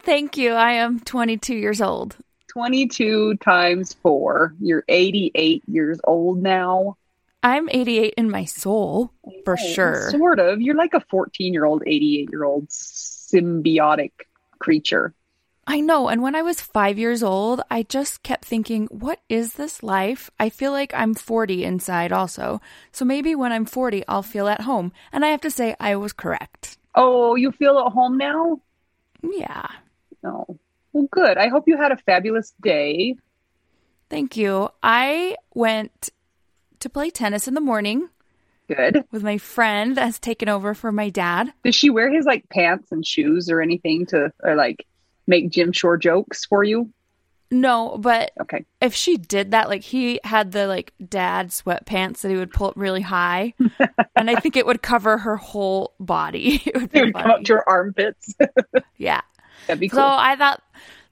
Thank you. I am 22 years old. 22 times four. You're 88 years old now. I'm 88 in my soul, for Oh, sure. Sort of. You're like a 14 year old, 88 year old symbiotic creature. I know. And when I was five years old, I just kept thinking, what is this life? I feel like I'm 40 inside also. So maybe when I'm 40, I'll feel at home. And I have to say, I was correct. Oh, you feel at home now? Yeah. No. Well, good. I hope you had a fabulous day. Thank you. I went to play tennis in the morning Good. with my friend that's taken over for my dad. Does she wear his like pants and shoes or anything to, or like make Jim Shore jokes for you? No, but Okay. if she did that, like he had the like dad sweatpants that he would pull up really high, and I think it would cover her whole body. it would It would come up to her armpits. yeah. That'd be So. I thought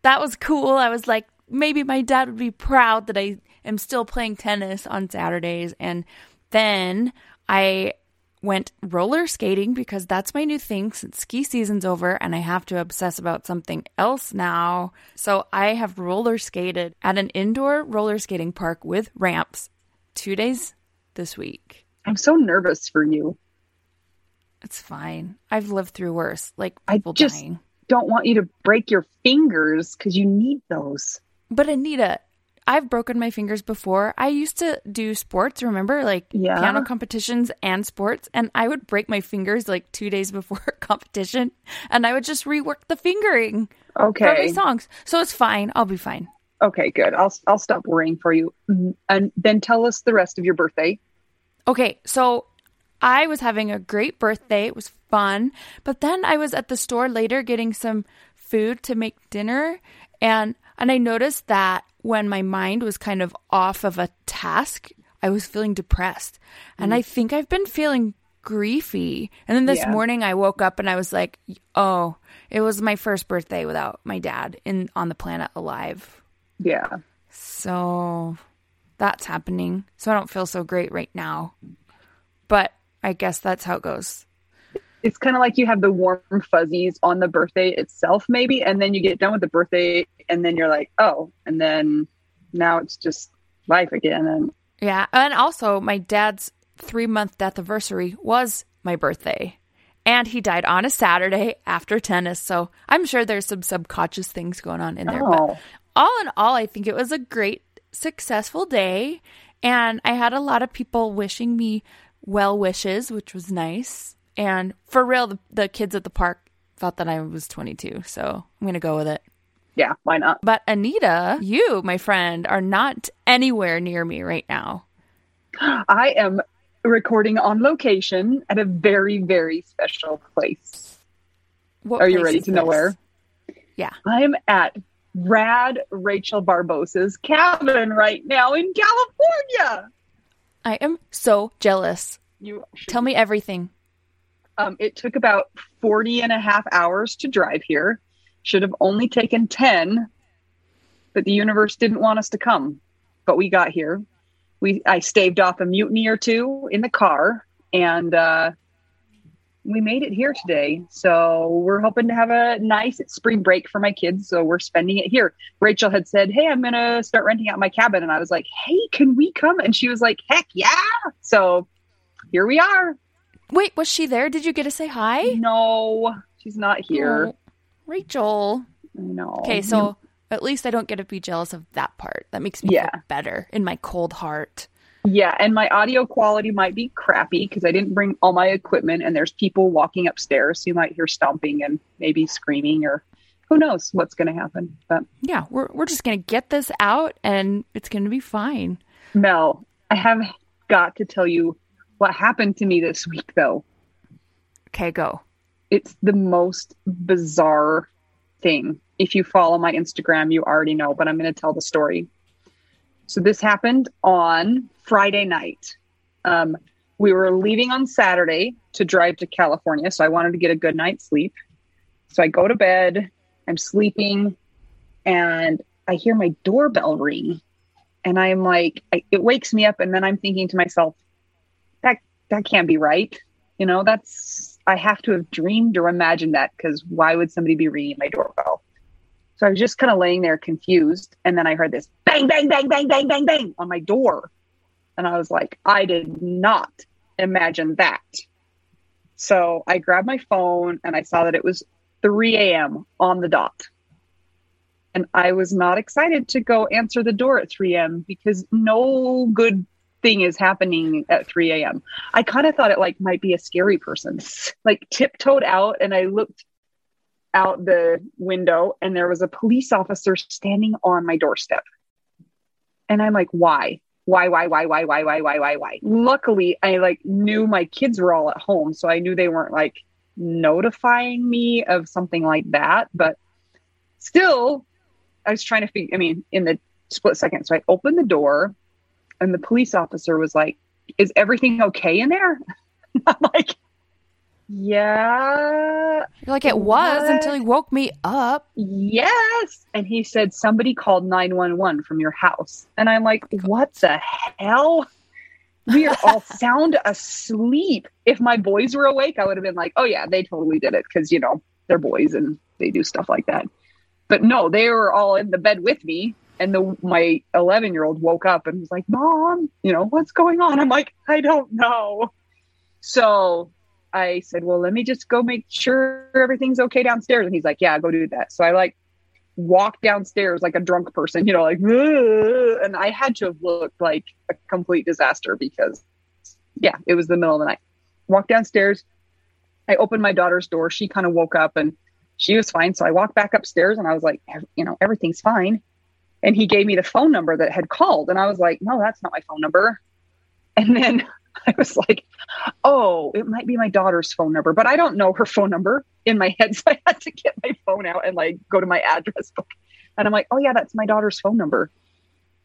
that was cool. I was like, maybe my dad would be proud that I am still playing tennis on Saturdays. And then I went roller skating because that's my new thing since ski season's over and I have to obsess about something else now. So I have roller skated at an indoor roller skating park with ramps two days this week. I'm so nervous for you. It's fine. I've lived through worse, like I people just- dying. Don't want you to break your fingers because you need those. But Anita, I've broken my fingers before. I used to do sports, remember? Like Yeah. piano competitions and sports. And I would break my fingers like two days before a competition. And I would just rework the fingering for my Okay. songs. So it's fine. I'll be fine. Okay, good. I'll I'll stop worrying for you. Mm, And then tell us the rest of your birthday. Okay, so I was having a great birthday. It was fun. But then I was at the store later getting some food to make dinner and and I noticed that when my mind was kind of off of a task, I was feeling depressed. And I mm. think I've been feeling griefy. And then this Yeah. morning I woke up and I was like, "Oh, it was my first birthday without my dad in on the planet alive." Yeah. So that's happening. So I don't feel so great right now. But I guess that's how it goes. It's kind of like you have the warm fuzzies on the birthday itself, maybe, and then you get done with the birthday, and then you're like, oh, and then now it's just life again. And Yeah. And also, my dad's three month death anniversary was my birthday. And he died on a Saturday after tennis. So I'm sure there's some subconscious things going on in there. But oh, all in all, I think it was a great, successful day. And I had a lot of people wishing me well wishes, which was nice. And for real, the, the kids at the park thought that I was 22. So I'm going to go with it. yeah, why not? But Anita, you, my friend, are not anywhere near me right now. I am recording on location at a very, very special place. What Are you ready to know where? Yeah. I'm at Rad Rachel Barbosa's cabin right now in California. I am so jealous. You Tell me everything. Um, it took about 40 and a half hours to drive here. Should have only taken 10, but the universe didn't want us to come. But we got here. We I staved off a mutiny or two in the car, and uh, we made it here today. So we're hoping to have a nice spring break for my kids. So we're spending it here. Rachel had said, "Hey, I'm gonna start renting out my cabin," and I was like, "Hey, can we come?" And she was like, "Heck yeah!" So here we are. Wait, was she there? Did you get to say hi? No, she's not here. Oh, Rachel. I know. Okay, so at least I don't get to be jealous of that part. That makes me Yeah. feel better in my cold heart. yeah, and my audio quality might be crappy because I didn't bring all my equipment, and there's people walking upstairs. So you might hear stomping and maybe screaming, or who knows what's going to happen. But Yeah, we're we're just gonna get this out and it's gonna be fine. Mel, I have got to tell you what happened to me this week, though. Okay, go. It's the most bizarre thing. If you follow my Instagram, you already know, but I'm going to tell the story. So this happened on Friday night. Um, we were leaving on Saturday to drive to California, so I wanted to get a good night's sleep. So I go to bed, I'm sleeping, and I hear my doorbell ring, and I'm like, I, it wakes me up, and then I'm thinking to myself, that that can't be right. You know, that's I have to have dreamed or imagined that because why would somebody be ringing my doorbell? So I was just kind of laying there confused, and then I heard this bang, bang, bang, bang, bang, bang, bang on my door, and I was like, I did not imagine that. So I grabbed my phone and I saw that it was 3 a.m. on the dot. And I was not excited to go answer the door at 3 a.m. because no good thing is happening at 3 a.m. I kind of thought it like might be a scary person. Like tiptoed out and I looked out the window and there was a police officer standing on my doorstep. And I'm like, why? Why, why, why, why, why, why, why, why, why? Luckily, I like knew my kids were all at home. So I knew they weren't like notifying me of something like that. But still, I was trying to figure, I mean, in the split second. So I opened the door and the police officer was like, Is everything okay in there? I'm like, Yeah, You're like it was What? until he woke me up. yes. And he said, Somebody called 911 from your house. And I'm like, What the hell? We are all sound asleep. If my boys were awake, I would have been like, Oh, yeah, they totally did it because, you know, they're boys and they do stuff like that. But no, they were all in the bed with me. And the my 11 year old woke up and was like, Mom, you know, what's going on? I'm like, I don't know. So I said, Well, let me just go make sure everything's okay downstairs. And he's like, Yeah, go do that. So I like walked downstairs like a drunk person, you know, like, and I had to have looked like a complete disaster because, yeah, it was the middle of the night. Walked downstairs. I opened my daughter's door. She kind of woke up and she was fine. So I walked back upstairs and I was like, You know, everything's fine. And he gave me the phone number that had called. And I was like, No, that's not my phone number. And then I was like, oh, it might be my daughter's phone number, but I don't know her phone number in my head. So I had to get my phone out and like go to my address book. And I'm like, oh, yeah, that's my daughter's phone number.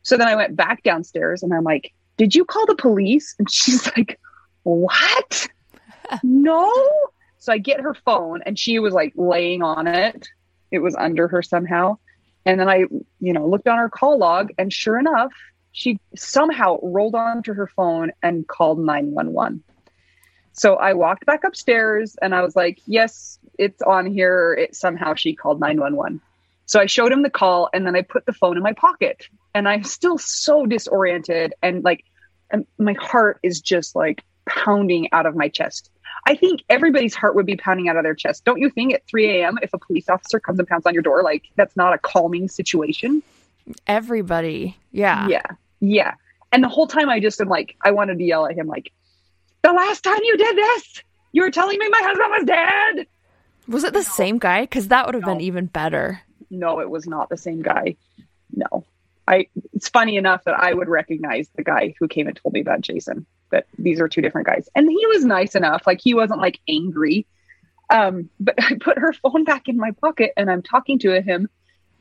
So then I went back downstairs and I'm like, did you call the police? And she's like, what? no. So I get her phone and she was like laying on it. It was under her somehow. And then I, you know, looked on her call log and sure enough, she somehow rolled onto her phone and called 911. So I walked back upstairs and I was like, yes, it's on here. It somehow she called 911. So I showed him the call and then I put the phone in my pocket and I'm still so disoriented and like and my heart is just like pounding out of my chest. I think everybody's heart would be pounding out of their chest. Don't you think at 3 a.m. if a police officer comes and pounds on your door, like that's not a calming situation? Everybody. Yeah. Yeah. Yeah. And the whole time I just am like, I wanted to yell at him, like, the last time you did this, you were telling me my husband was dead. Was it the same guy? Because that would have No. been even better. No, it was not the same guy. No. I it's funny enough that I would recognize the guy who came and told me about Jason, but these are two different guys. And he was nice enough. Like he wasn't like angry. Um, but I put her phone back in my pocket and I'm talking to him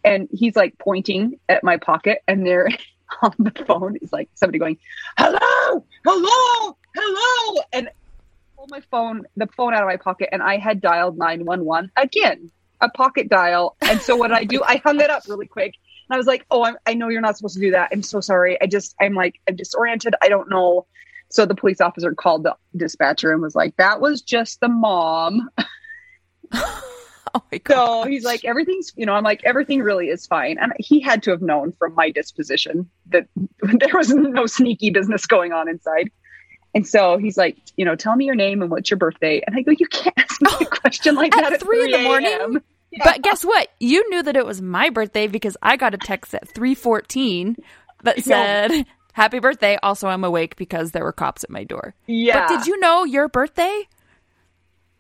and he's like pointing at my pocket and there on the phone is like somebody going, Hello, hello, hello. And I pulled my phone, the phone out of my pocket, and I had dialed 911 again, a pocket dial. And so what I do, I hung it up really quick. And I was like, Oh, I'm, I know you're not supposed to do that. I'm so sorry. I just, I'm like, I'm disoriented. I don't know. So the police officer called the dispatcher and was like, That was just the mom. Oh my god. So he's like, everything's, you know, I'm like, everything really is fine. And he had to have known from my disposition that there was no sneaky business going on inside. And so he's like, you know, tell me your name and what's your birthday. And I go, you can't ask me a question like At that at 3 in the morning? a.m. But guess what? You knew that it was my birthday because I got a text at 3:14 that said, "Happy birthday." Also, I'm awake because there were cops at my door. Yeah. But did you know your birthday?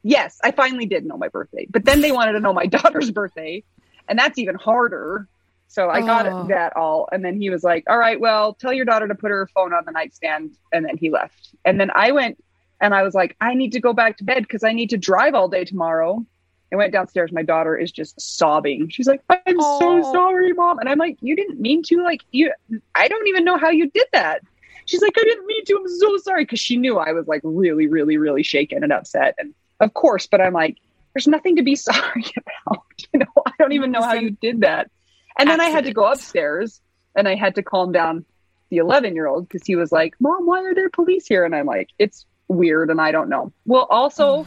Yes, I finally did know my birthday. But then they wanted to know my daughter's birthday. And that's even harder. So I got Oh. that all. And then he was like, all right, well, tell your daughter to put her phone on the nightstand. And then he left. And then I went and I was like, I need to go back to bed because I need to drive all day tomorrow. I went downstairs. My daughter is just sobbing. She's like, I'm Oh. so sorry, mom. And I'm like, you didn't mean to. Like, you, I don't even know how you did that. She's like, I didn't mean to. I'm so sorry. Cause she knew I was like really, really, really shaken and upset. And of course, but I'm like, there's nothing to be sorry about. You know, I don't even know how you did that. And then I had to go upstairs and I had to calm down the 11 year old because he was like, Mom, why are there police here? And I'm like, it's weird and I don't know. Well, also, oh.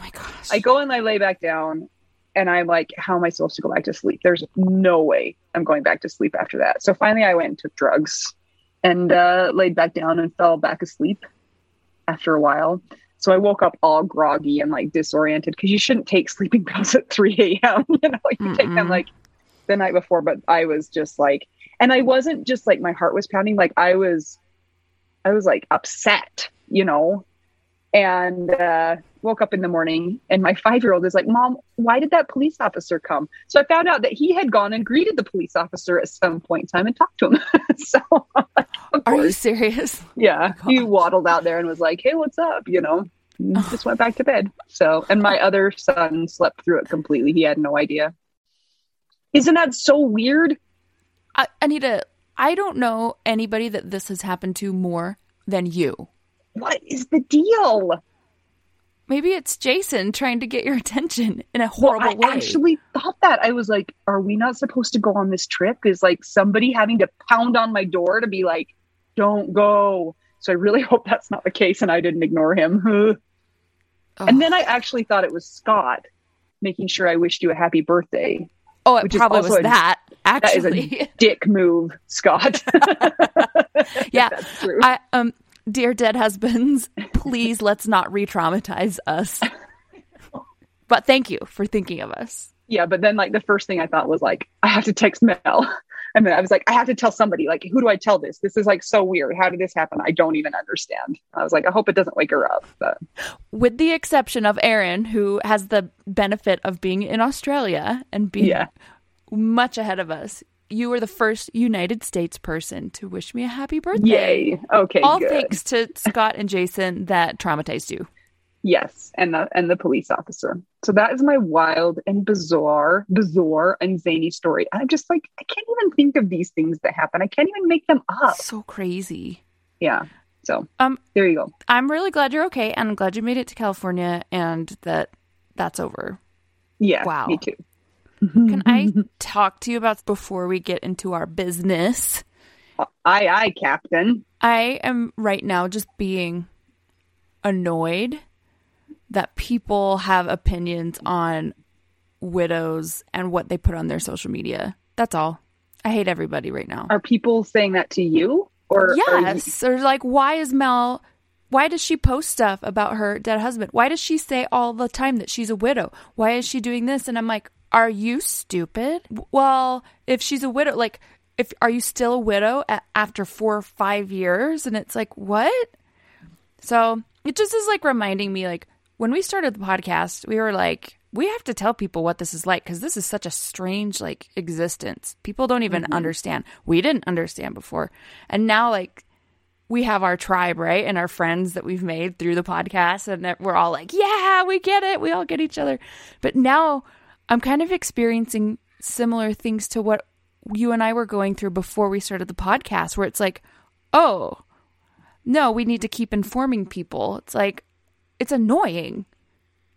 I go and I lay back down and I'm like, how am I supposed to go back to sleep? There's no way I'm going back to sleep after that. So finally I went and took drugs and uh, laid back down and fell back asleep after a while. So I woke up all groggy and like disoriented because you shouldn't take sleeping pills at 3 a.m. You know, you take them like the night before, but I was just like, and I wasn't just like my heart was pounding, like I was, I was like upset, you know, and uh, woke up in the morning and my five year old is like, Mom, why did that police officer come? So I found out that he had gone and greeted the police officer at some point in time and talked to him. so, Are you serious? yeah, oh he waddled out there and was like, Hey, what's up? You know, just went back to bed. So, and my other son slept through it completely. He had no idea. Isn't that so weird? I, Anita, I don't know anybody that this has happened to more than you. What is the deal? Maybe it's Jason trying to get your attention in a Well, horrible I way. I actually thought that. I was like, are we not supposed to go on this trip? Is like somebody having to pound on my door to be like, don't go. So I really hope that's not the case and I didn't ignore him. Oh. and then I actually thought it was Scott making sure I wished you a happy birthday. oh, it probably was a- that. That is Actually, a dick move, Scott. Yeah. That's true. I um, dear dead husbands, please let's not re-traumatize us. But thank you for thinking of us. yeah, but then like the first thing I thought was like, I have to text Mel. And then I was like, I have to tell somebody. Like, who do I tell this? This is like so weird. How did this happen? I don't even understand. I was like, I hope it doesn't wake her up. But With the exception of Aaron, who has the benefit of being in Australia and being yeah, much ahead of us, you were the first United States person to wish me a happy birthday. yay. Okay, All good. thanks to Scott and Jason that traumatized you. Yes, and the and the police officer. So that is my wild and bizarre, bizarre and zany story. I'm just like, I can't even think of these things that happen. I can't even make them up. So crazy. Yeah. So Um, there you go. I'm really glad you're okay, and I'm glad you made it to California and that that's over. Yeah. Wow. Me too. Can I talk to you about before we get into our business? Aye, aye, Captain. I am right now just being annoyed that people have opinions on widows and what they put on their social media. That's all. I hate everybody right now. Are people saying that to you? Or are you- Yes. Or like, why is Mel? Why does she post stuff about her dead husband? Why does she say all the time that she's a widow? Why is she doing this? And I'm like, are you stupid? Well, if she's a widow, like, if are you still a widow a- after four or five years? And it's like, what? So it just is like reminding me, like, when we started the podcast, we were like, we have to tell people what this is like because this is such a strange, like, existence. People don't even mm-hmm. understand. We didn't understand before. And now, like, we have our tribe, right? And our friends that we've made through the podcast, and that we're all like, yeah, we get it. We all get each other. But now I'm kind of experiencing similar things to what you and I were going through before we started the podcast, where it's like, oh, no, we need to keep informing people. It's like, it's annoying.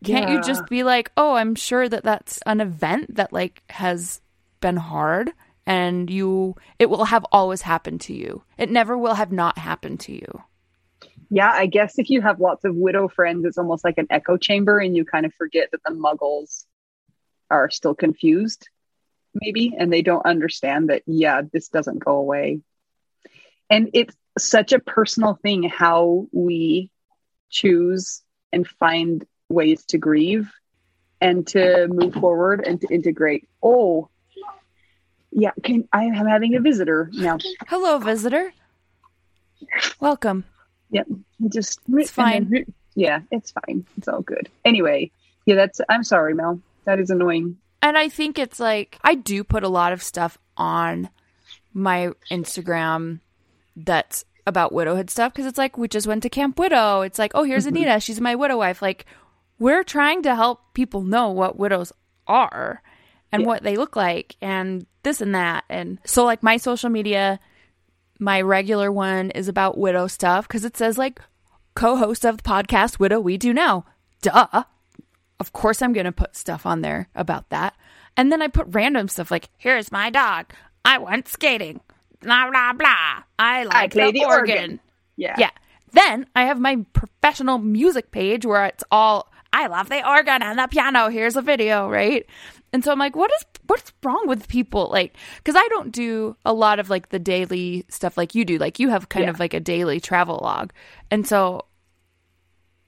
Can't you just be like, oh, I'm sure that that's an event that like has been hard and you it will have always happened to you. It never will have not happened to you. Yeah, I guess if you have lots of widow friends, it's almost like an echo chamber, and you kind of forget that the muggles are still confused, maybe, and they don't understand that, yeah, this doesn't go away. And it's such a personal thing how we choose and find ways to grieve and to move forward and to integrate. Oh, yeah, can I am having a visitor now. Hello, visitor. Welcome. Yep. Just It's fine. Yeah, it's fine. It's all good. Anyway, yeah, that's I'm sorry, Mel. That is annoying. And I think it's like I do put a lot of stuff on my Instagram that's about widowhood stuff because it's like we just went to Camp Widow. It's like, oh, here's mm-hmm. Anita. She's my widow wife. Like we're trying to help people know what widows are and Yeah. what they look like and this and that. And so like my social media, my regular one is about widow stuff because it says like co-host of the podcast Widow We Do Now. Duh of course I'm going to put stuff on there about that. And then I put random stuff like, here's my dog. I went skating. Blah, blah, blah. I like play the, the organ. organ. Yeah. Yeah. Then I have my professional music page where it's all, I love the organ and the piano. Here's a video, right? And so I'm like, what is, what's wrong with people? Like, cause I don't do a lot of like the daily stuff like you do. Like you have kind Yeah. of like a daily travel log. And so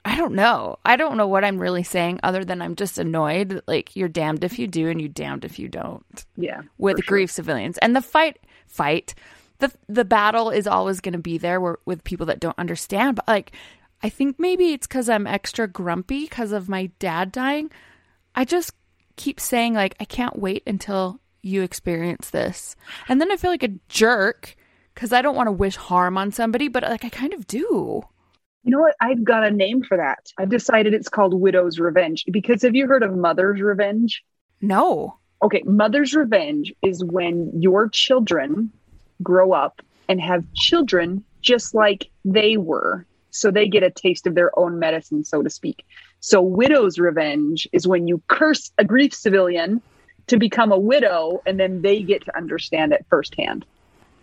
I don't know. I don't know what I'm really saying other than I'm just annoyed. Like you're damned if you do and you damned if you don't Yeah. with sure. grief civilians. And the fight fight the the battle is always going to be there where, with people that don't understand, but like I think maybe it's cuz I'm extra grumpy cuz of my dad dying. I just keep saying like I can't wait until you experience this. And then I feel like a jerk cuz I don't want to wish harm on somebody, but like I kind of do. You know what? I've got a name for that. I've decided it's called Widow's Revenge because have you heard of Mother's Revenge? No. Okay, Mother's Revenge is when your children grow up and have children just like they were. So they get a taste of their own medicine, so to speak. So Widow's Revenge is when you curse a grief civilian to become a widow and then they get to understand it firsthand.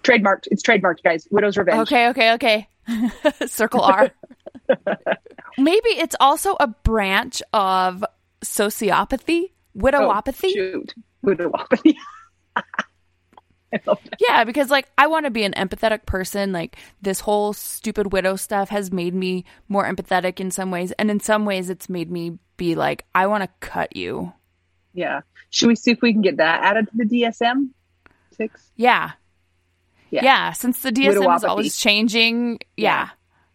Trademarked. It's trademarked, guys. Widow's Revenge. Okay, okay, okay. Circle R. Maybe it's also a branch of sociopathy, Oh, widowopathy. shoot. Widowopathy. I love that. yeah, because like I want to be an empathetic person. Like this whole stupid widow stuff has made me more empathetic in some ways, and in some ways, it's made me be like, I want to cut you. Yeah. Should we see if we can get that added to the DSM? Six? Yeah. Yeah. Yeah. Since the DSM is always changing. Yeah.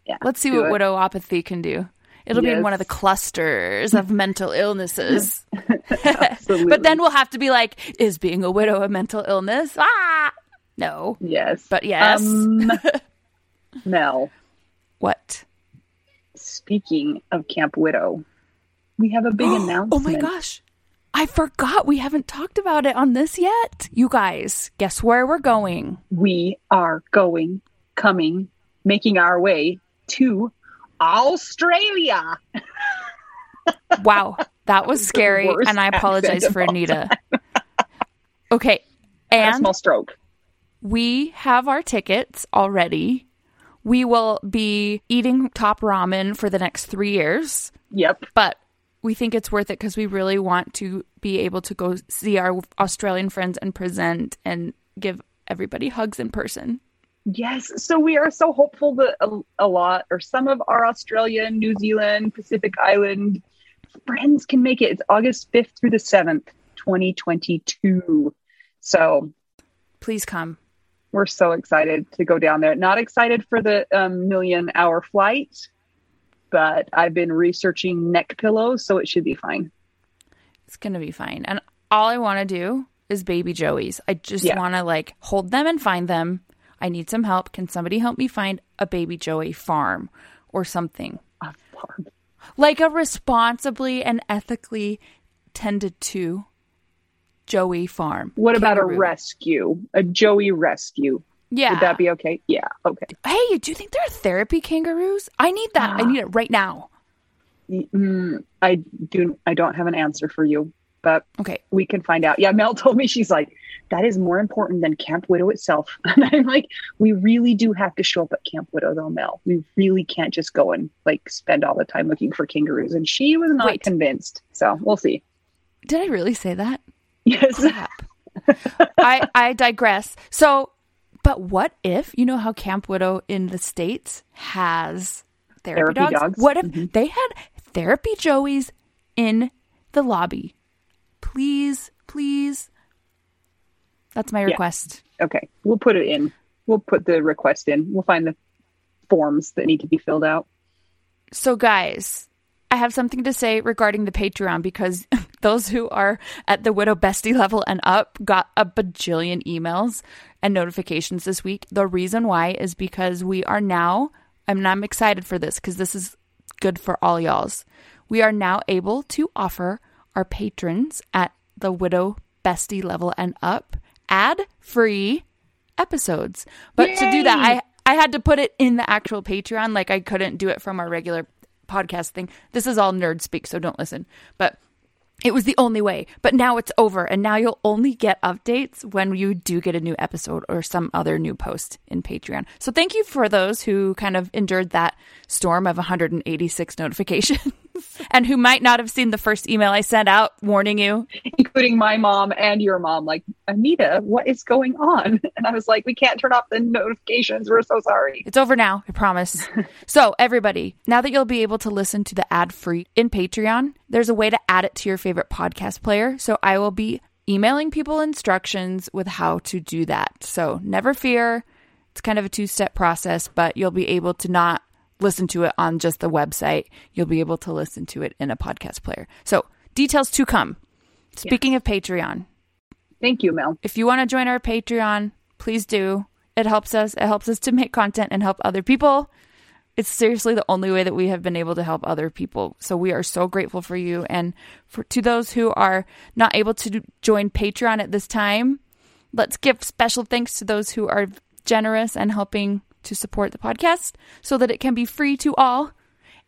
Yeah. Let's see do what it. widowopathy can do. It'll be in one of the clusters of mental illnesses. Absolutely. But then we'll have to be like, is being a widow a mental illness? Ah, no. yes. But yes. Um, Mel, what? speaking of Camp Widow, we have a big announcement. Oh my gosh. I forgot we haven't talked about it on this yet. You guys, guess where we're going? We are going, coming, making our way to Australia. Wow, that was scary, and I apologize for Anita. Okay, a and small stroke. we have our tickets already. We will be eating top ramen for the next three years. Yep. but we think it's worth it because we really want to be able to go see our Australian friends and present and give everybody hugs in person. Yes. So we are so hopeful that a, a lot or some of our Australian, New Zealand, Pacific Island friends can make it. It's August 5th through the 7th, 2022. So Please come. we're so excited to go down there. Not excited for the um, million hour flight, but I've been researching neck pillows, so it should be fine. It's going to be fine. And all I want to do is baby Joey's. I just Yeah. want to like hold them and find them. I need some help. Can somebody help me find a baby Joey farm or something? A farm. Like a responsibly and ethically tended to Joey farm. What about a rescue? A Joey rescue? Yeah. Would that be okay? Yeah. Okay. hey, do you think there are therapy kangaroos? I need that. I need it right now. Mm, I do. I don't have an answer for you, but Okay. we can find out. Yeah, Mel told me she's like, that is more important than Camp Widow itself. And I'm like, we really do have to show up at Camp Widow though, Mel. We really can't just go and like spend all the time looking for kangaroos. And she was not Wait. convinced. So we'll see. Did I really say that? Yes. I I digress. So, but what if you know how Camp Widow in the states has therapy, Therapy dogs? dogs? What if Mhm. they had therapy Joeys in the lobby? Please, please. That's my Yeah. request. Okay. We'll put it in. We'll put the request in. We'll find the forms that need to be filled out. So, guys, I have something to say regarding the Patreon because those who are at the Widow Bestie level and up got a bajillion emails and notifications this week. The reason why is because we are now, I mean, I'm excited for this because this is good for all y'all's. We are now able to offer our patrons at the Widow Bestie level and up ad free episodes. But to do that, I I had to put it in the actual Patreon. Like I couldn't do it from our regular podcast thing. This is all nerd speak, so don't listen. But it was the only way. But now it's over, and now you'll only get updates when you do get a new episode or some other new post in Patreon. So thank you for those who kind of endured that storm of 186 notifications and who might not have seen the first email I sent out warning you. including my mom and your mom, like, Anita, what is going on? And I was like, we can't turn off the notifications. We're so sorry. It's over now, I promise. so, everybody, now that you'll be able to listen to the ad free in Patreon, there's a way to add it to your favorite podcast player. So, I will be emailing people instructions with how to do that. So, never fear. It's kind of a two step process, but you'll be able to not listen to it on just the website. You'll be able to listen to it in a podcast player. So, details to come. Speaking of Patreon, Thank you, Mel. if you want to join our Patreon, please do. It helps us. It helps us to make content and help other people. It's seriously the only way that we have been able to help other people. So we are so grateful for you. And for to those who are not able to join Patreon at this time, let's give special thanks to those who are generous and helping to support the podcast so that it can be free to all.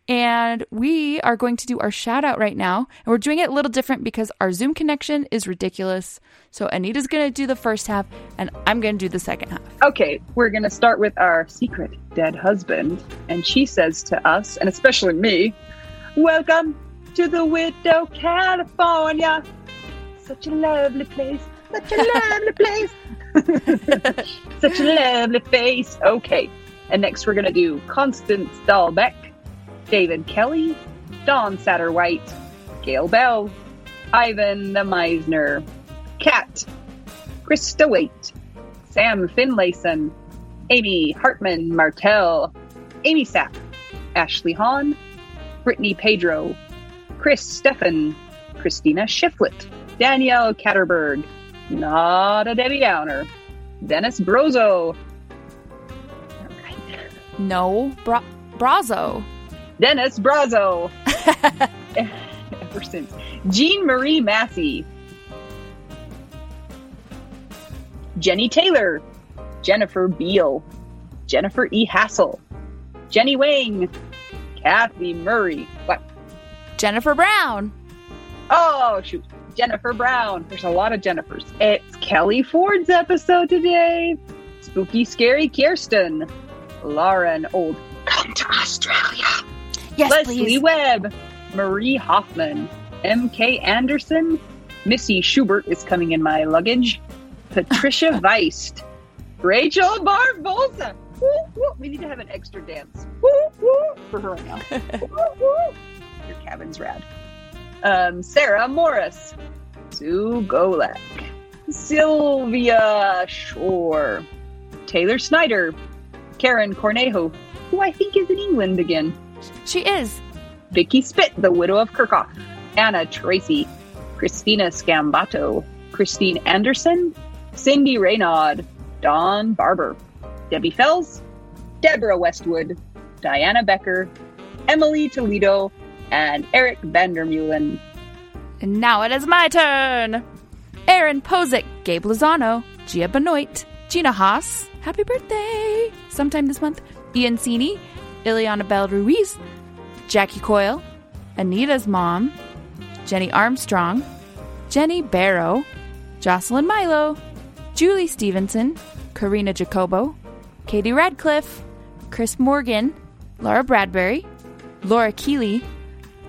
And we are going to do our shout out right now. And we're doing it a little different because our Zoom connection is ridiculous. So Anita's going to do the first half and I'm going to do the second half. Okay, we're going to start with our secret dead husband. And she says to us, and especially me, Welcome to the Widow, California. Such a lovely place. Such a lovely place. Such a lovely face. Okay. And next we're going to do Constance Dahlbeck, David Kelly, Dawn Satterwhite, Gail Bell, Ivan the Meisner, Kat, Krista Waite, Sam Finlayson, Amy Hartman Martell, Amy Sapp, Ashley Hahn, Brittany Pedro, Chris Steffen, Christina Shiflett, Danielle Catterberg, not a Debbie Downer, Dennis Brozo, right. No, Bra- Brazo. Dennis Brazo, ever since, Jean Marie Massey, Jenny Taylor, Jennifer Beal, Jennifer E. Hassel, Jenny Wang, Kathy Murray. What? Jennifer Brown. Oh, shoot. Jennifer Brown. There's a lot of Jennifers. It's Kelley Ford's episode today. Spooky, scary Kirsten. Lauren Old. Come to Australia. Yes, Leslie please. Webb. Marie Hoffman. M.K. Anderson. Missy Schubert is coming in my luggage. Patricia Weist. Rachel Barbosa. Woo, woo. We need to have an extra dance. Woo, woo, for her right now. woo, woo. Your cabin's rad. Um, Sarah Morris. Sue Golak, Sylvia Shore. Taylor Snyder. Karen Cornejo, who I think is in England again. She is. Vicky Spit, the widow of Kirchhoff. Anna Tracy. Christina Scambato. Christine Anderson. Cindy Raynaud. Don Barber. Debbie Fells. Deborah Westwood. Diana Becker. Emily Toledo. And Eric Vandermeulen. And now it is my turn. Aaron Posick, Gabe Lozano, Gia Benoit, Gina Haas, happy birthday! Sometime this month. Ian Cini, Ileana Bell Ruiz, Jackie Coyle, Anita's mom, Jenny Armstrong, Jenny Barrow, Jocelyn Milo, Julie Stevenson, Karina Jacobo, Katie Radcliffe, Chris Morgan, Laura Bradbury, Laura Keeley,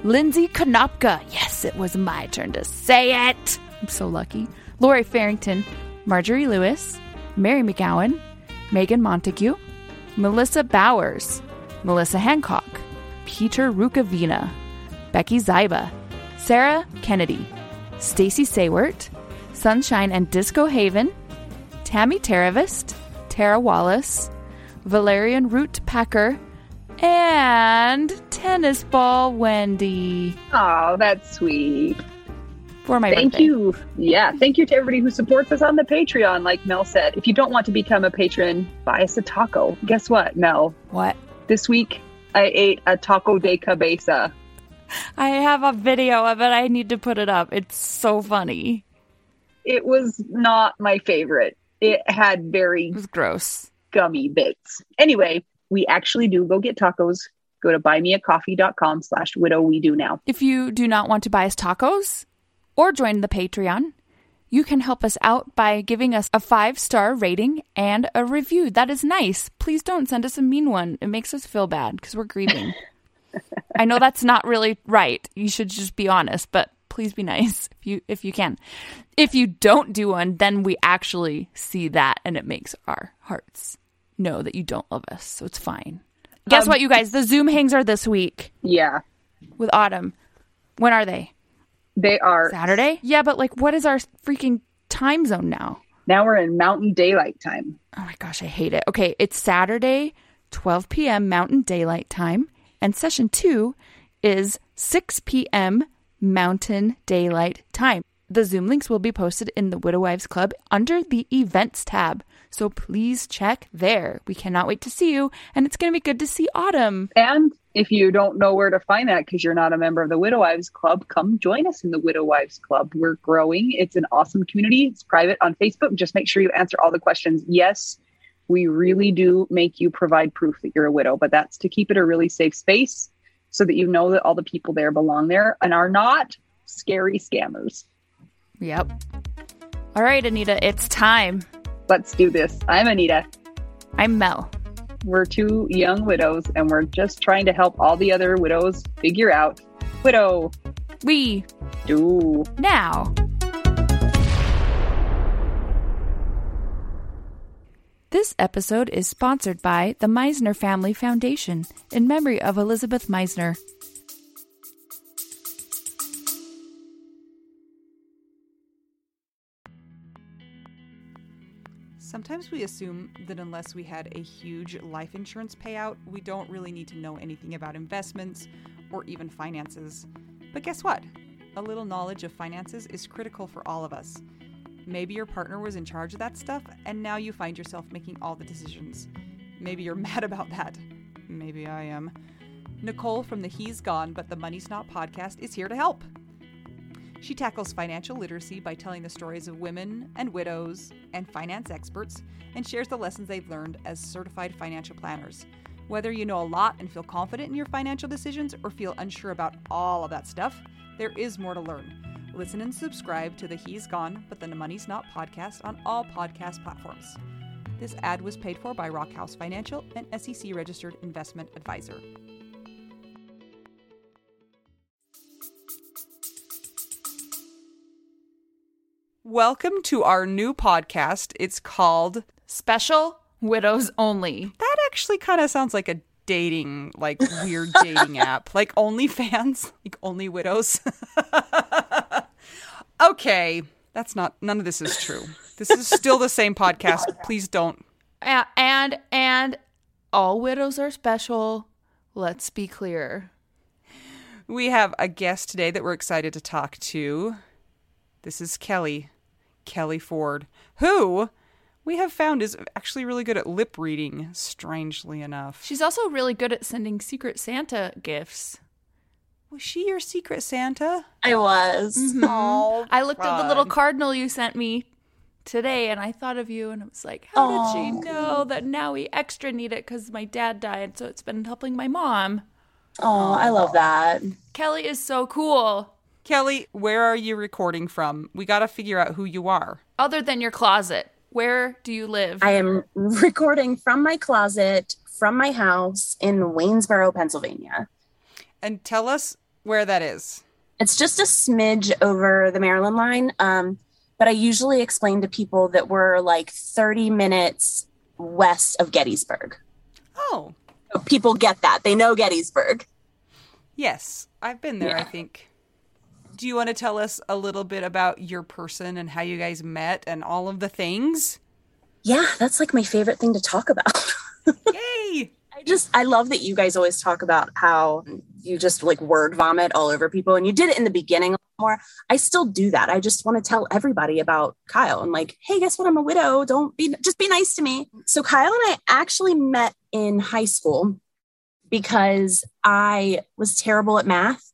Lindsay Konopka. Yes, it was my turn to say it. I'm so lucky. Lori Farrington, Marjorie Lewis, Mary McGowan, Megan Montague, Melissa Bowers, Melissa Hancock, Peter Rukavina, Becky Zyba, Sarah Kennedy, Stacy Saywert, Sunshine and Disco Haven, Tammy Teravist, Tara Wallace, Valerian Root Packer, and Tennis Ball Wendy Oh, that's sweet. for my Thank birthday. you. Yeah. Thank you to everybody who supports us on the Patreon. Like Mel said, if you don't want to become a patron, buy us a taco. Guess what, Mel? What? This week I ate a taco de cabeza. I have a video of it. I need to put it up. It's so funny. It was not my favorite. It had very It was gross. gummy bits. Anyway, we actually do go get tacos. Go to buymeacoffee.com slash widow we do now. If you do not want to buy us tacos or join the Patreon, you can help us out by giving us a five star rating and a review. That is nice. Please don't send us a mean one. It makes us feel bad because we're grieving. I know that's not really right. You should just be honest, but please be nice if you if you can. If you don't do one, then we actually see that and it makes our hearts know that you don't love us. So it's fine. Guess Um, what, you guys? The Zoom hangs are this week Yeah. with Autumn. When are they? They are Saturday? Yeah, but like, what is our freaking time zone now? now we're in mountain daylight time. Oh my gosh, I hate it. Okay, it's Saturday, 12 p.m. Mountain Daylight Time, and session two is 6 p.m. Mountain Daylight Time. The Zoom links will be posted in the Widow Wives Club under the Events tab, so please check there. We cannot wait to see you, and it's going to be good to see Autumn. And if you don't know where to find that because you're not a member of the Widow Wives Club, come join us in the Widow Wives Club. We're growing. It's an awesome community. It's private on Facebook. Just make sure you answer all the questions. Yes, we really do make you provide proof that you're a widow, but that's to keep it a really safe space so that you know that all the people there belong there and are not scary scammers. Yep. All right, Anita, it's time. Let's do this. I'm Anita. I'm Mel. We're two young widows and we're just trying to help all the other widows figure out widow We do. now. This episode is sponsored by the Misner Family Foundation in memory of Elisabeth Misner. Sometimes we assume that unless we had a huge life insurance payout, we don't really need to know anything about investments or even finances. But guess what? A little knowledge of finances is critical for all of us. Maybe your partner was in charge of that stuff, and now you find yourself making all the decisions. Maybe you're mad about that. Maybe I am. Nicole from the He's Gone But the Money's Not podcast is here to help. She tackles financial literacy by telling the stories of women and widows and finance experts and shares the lessons they've learned as certified financial planners. Whether you know a lot and feel confident in your financial decisions or feel unsure about all of that stuff, there is more to learn. Listen and subscribe to the He's Gone But the Money's Not podcast on all podcast platforms. This ad was paid for by Rockhouse Financial, an SEC registered investment advisor. Welcome to our new podcast. It's called Special Widows Only. That actually kind of sounds like a dating, like weird dating app, like OnlyFans, like Only Widows. okay, that's not. None of this is true. This is still the same podcast. Please don't. A- And and all widows are special. Let's be clear. We have a guest today that we're excited to talk to. This is Kelley, Kelley Ford, who we have found is actually really good at lip reading, strangely enough. She's also really good at sending Secret Santa gifts. Was she your secret Santa? I was. Oh, I looked at the little cardinal you sent me today and I thought of you and I was like, how did she know that now we extra need it because my dad died? So it's been helping my mom. Oh, I love that. Kelley is so cool. Kelley, where are you recording from? We got to figure out who you are. Other than your closet, where do you live? I am recording from my closet, from my house in Waynesboro, Pennsylvania. And tell us where that is. It's just a smidge over the Maryland line. Um, but I usually explain to people that we're like 30 minutes west of Gettysburg. Oh, So People get that. They know Gettysburg. yes. I've been there, I think. Do you want to tell us a little bit about your person and how you guys met and all of the things? Yeah, that's like my favorite thing to talk about. Yay! I just I love that you guys always talk about how you just like word vomit all over people and you did it in the beginning more. I still do that. I just want to tell everybody about Kyle and like, hey, guess what? I'm a widow. Don't be just be nice to me. So Kyle and I actually met in high school because I was terrible at math.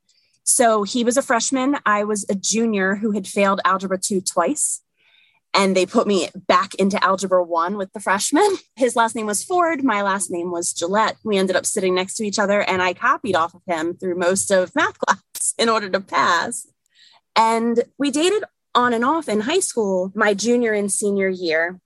So he was a freshman, I was a junior who had failed algebra 2 twice and they put me back into algebra one with the freshman. His last name was Ford. My last name was Gillette. We ended up sitting next to each other, and I copied off of him through most of math class in order to pass. And we dated on and off in high school, my junior and senior year.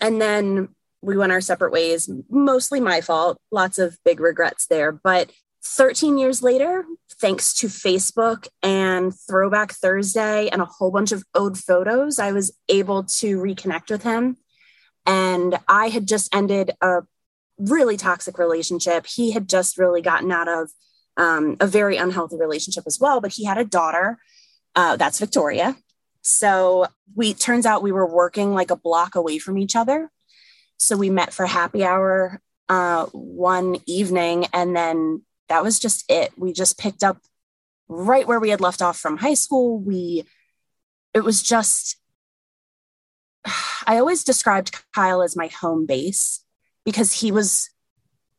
And then we went our separate ways, mostly my fault, lots of big regrets there. But 13 years later, thanks to Facebook and Throwback Thursday and a whole bunch of old photos, I was able to reconnect with him. And I had just ended a really toxic relationship. He had just really gotten out of um, a very unhealthy relationship as well, but he had a daughter. Uh, that's Victoria. So we turns out we were working like a block away from each other. So we met for happy hour uh, one evening, and then that was just it. We just picked up right where we had left off from high school. We, it was just, I always described Kyle as my home base because he was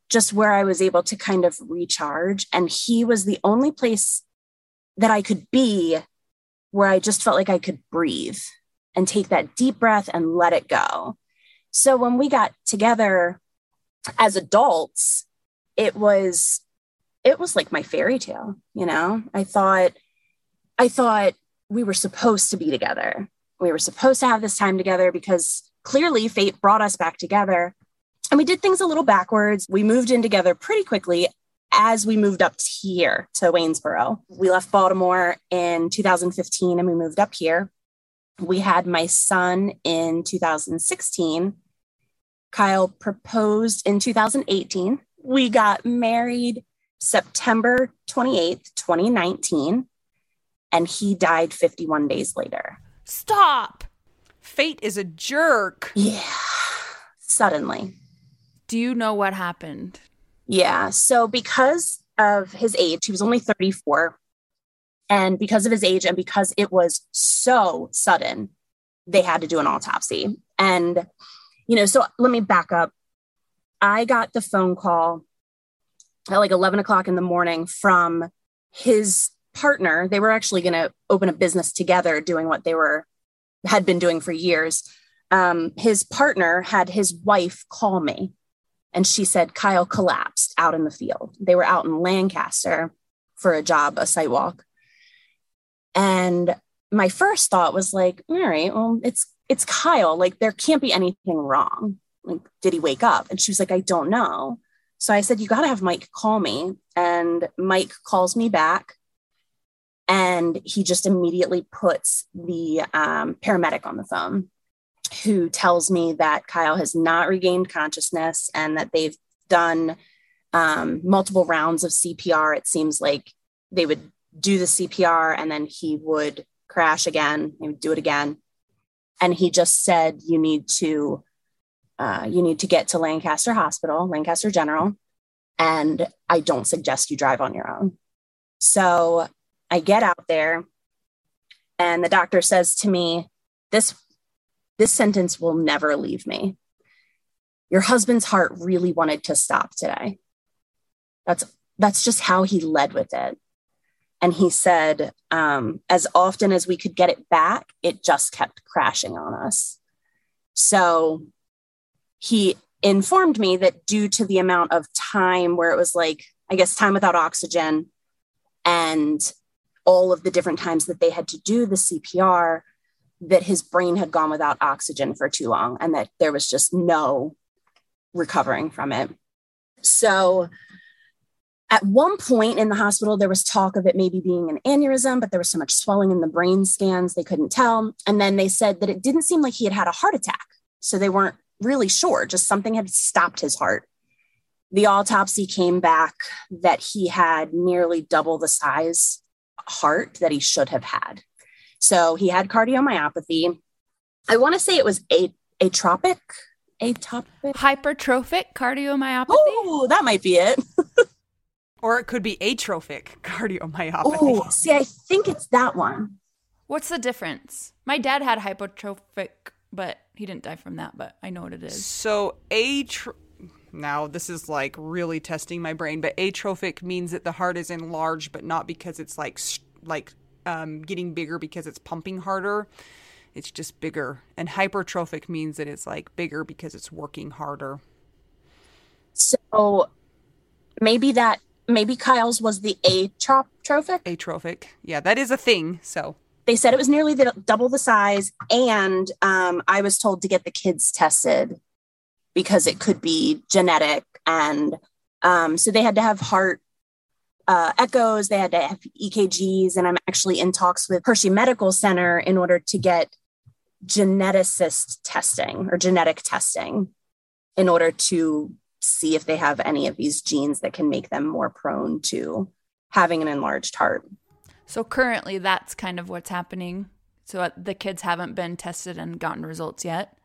just where I was able to kind of recharge. And he was the only place that I could be where I just felt like I could breathe and take that deep breath and let it go. So when we got together as adults, it was it was like my fairy tale, you know? I thought I thought we were supposed to be together. We were supposed to have this time together because clearly fate brought us back together. And we did things a little backwards. We moved in together pretty quickly as we moved up here to Waynesboro. We left Baltimore in 2015 and we moved up here. We had my son in 2016. Kyle proposed in 2018. We got married September 28th, 2019, and he died 51 days later. Stop. Fate is a jerk. Yeah, suddenly. Do you know what happened? Yeah. So, because of his age, he was only 34. And because of his age, and because it was so sudden, they had to do an autopsy. And, you know, so let me back up. I got the phone call at like 11 o'clock in the morning from his partner. They were actually going to open a business together doing what they were had been doing for years. Um, his partner had his wife call me and she said Kyle collapsed out in the field. They were out in Lancaster for a job, a site walk. And my first thought was like, all right, well, it's it's Kyle. Like there can't be anything wrong. Like, did he wake up? And she was like, I don't know. So I said, you got to have Mike call me. And Mike calls me back. And he just immediately puts the um, paramedic on the phone who tells me that Kyle has not regained consciousness and that they've done um, multiple rounds of CPR. It seems like they would do the CPR and then he would crash again. He would do it again. And he just said, you need to, uh, you need to get to Lancaster Hospital, Lancaster General. And I don't suggest you drive on your own. So I get out there and the doctor says to me, this, this sentence will never leave me. Your husband's heart really wanted to stop today. That's, that's just how he led with it. And he said, um, as often as we could get it back, it just kept crashing on us. So he informed me that due to the amount of time where it was like, I guess, time without oxygen and all of the different times that they had to do the CPR, that his brain had gone without oxygen for too long and that there was just no recovering from it. So at one point in the hospital, there was talk of it maybe being an aneurysm, but there was so much swelling in the brain scans, they couldn't tell. And then they said that it didn't seem like he had had a heart attack. So they weren't really sure, just something had stopped his heart. The autopsy came back that he had nearly double the size heart that he should have had. So he had cardiomyopathy. I want to say it was a- atropic, atopic, Hypertrophic cardiomyopathy. Oh, that might be it. Or it could be atrophic cardiomyopathy. Oh, see, I think it's that one. What's the difference? My dad had hypertrophic, but he didn't die from that, but I know what it is. So atro now this is like really testing my brain, but atrophic means that the heart is enlarged, but not because it's like like um, getting bigger because it's pumping harder. It's just bigger. And hypertrophic means that it's like bigger because it's working harder. So maybe that maybe Kyle's was the atrophic. Atrophic. Yeah, that is a thing. So They said it was nearly the, double the size, and um, I was told to get the kids tested because it could be genetic, and um, so they had to have heart uh, echoes, they had to have EKGs, and I'm actually in talks with Hershey Medical Center in order to get geneticist testing or genetic testing in order to see if they have any of these genes that can make them more prone to having an enlarged heart. So currently, that's kind of what's happening. So uh, the kids haven't been tested and gotten results yet.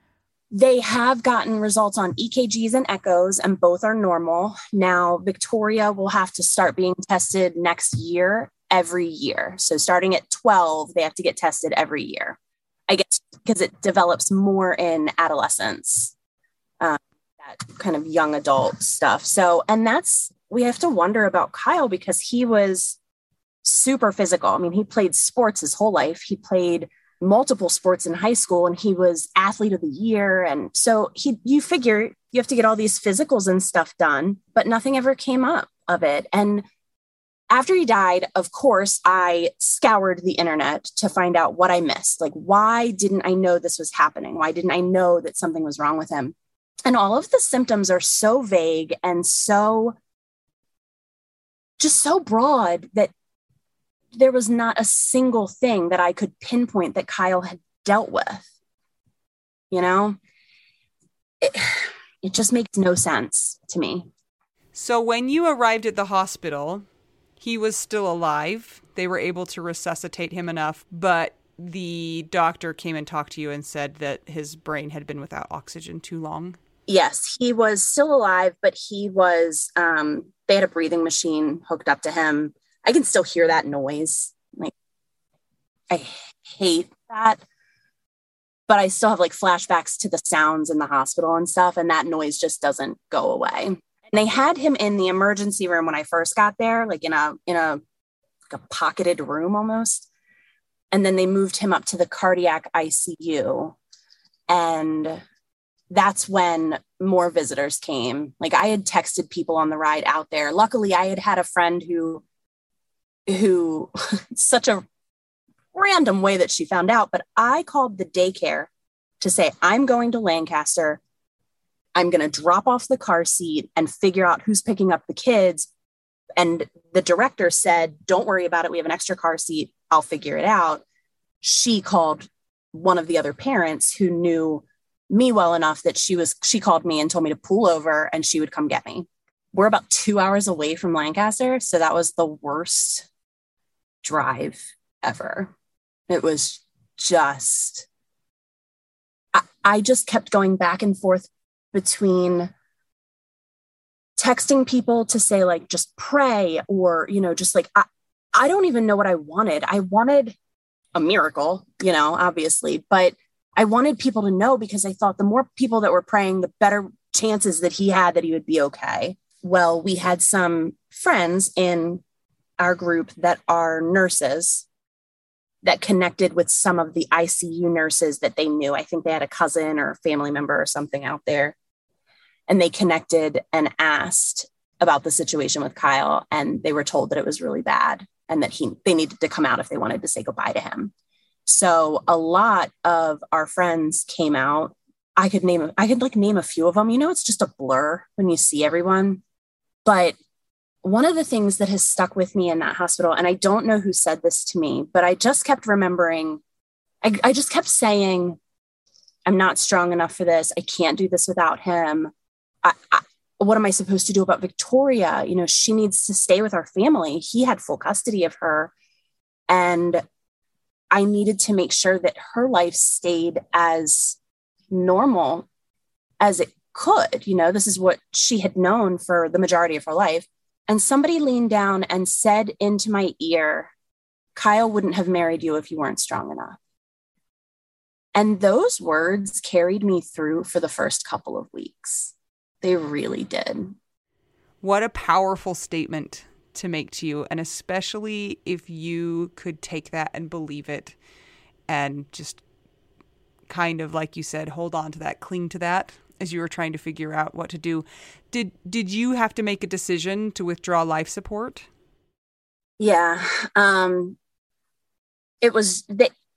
They have gotten results on EKGs and echoes, and both are normal. Now, Victoria will have to start being tested next year, every year. So, starting at 12, they have to get tested every year. I guess because it develops more in adolescence, um, that kind of young adult stuff. So, and that's, we have to wonder about Kyle because he was super physical. I mean, he played sports his whole life. He played multiple sports in high school and he was athlete of the year. And so he you figure you have to get all these physicals and stuff done but nothing ever came up of it. And after he died of course i scoured the internet to find out what i missed. Like why didn't i know this was happening? Why didn't i know that something was wrong with him? And all of the symptoms are so vague and so just so broad that there was not a single thing that I could pinpoint that Kyle had dealt with. You know, it, it just makes no sense to me. So when you arrived at the hospital, he was still alive. They were able to resuscitate him enough, but the doctor came and talked to you and said that his brain had been without oxygen too long. Yes, he was still alive, but he was, um, they had a breathing machine hooked up to him. I can still hear that noise. Like, I hate that. But I still have like flashbacks to the sounds in the hospital and stuff, and that noise just doesn't go away. And they had him in the emergency room when I first got there, like in a in a like a pocketed room almost. And then they moved him up to the cardiac ICU. And that's when more visitors came. Like I had texted people on the ride out there. Luckily, I had had a friend who who such a random way that she found out, but I called the daycare to say, I'm going to Lancaster. I'm going to drop off the car seat and figure out who's picking up the kids and the director said, Don't worry about it. We have an extra car seat. I'll figure it out. She called one of the other parents who knew me well enough that she was she called me and told me to pull over and she would come get me. We're about 2 hours away from Lancaster, so that was the worst drive ever. It was just I, I just kept going back and forth between texting people to say like just pray or you know just like I, I don't even know what I wanted. I wanted a miracle, you know, obviously, but I wanted people to know because I thought the more people that were praying, the better chances that he had that he would be okay. Well, we had some friends in our group that are nurses that connected with some of the ICU nurses that they knew. I think they had a cousin or a family member or something out there. And they connected and asked about the situation with Kyle. And they were told that it was really bad and that he they needed to come out if they wanted to say goodbye to him. So a lot of our friends came out. I could name I could like name a few of them. You know, it's just a blur when you see everyone. But one of the things that has stuck with me in that hospital, and I don't know who said this to me, but I just kept remembering, I, I just kept saying, I'm not strong enough for this. I can't do this without him. I, I, what am I supposed to do about Victoria? You know, she needs to stay with our family. He had full custody of her. And I needed to make sure that her life stayed as normal as it could. You know, this is what she had known for the majority of her life. And somebody leaned down and said into my ear, Kyle wouldn't have married you if you weren't strong enough. And those words carried me through for the first couple of weeks. They really did. What a powerful statement to make to you. And especially if you could take that and believe it and just kind of, like you said, hold on to that, cling to that as you were trying to figure out what to do. Did did you have to make a decision to withdraw life support? Yeah. Um it was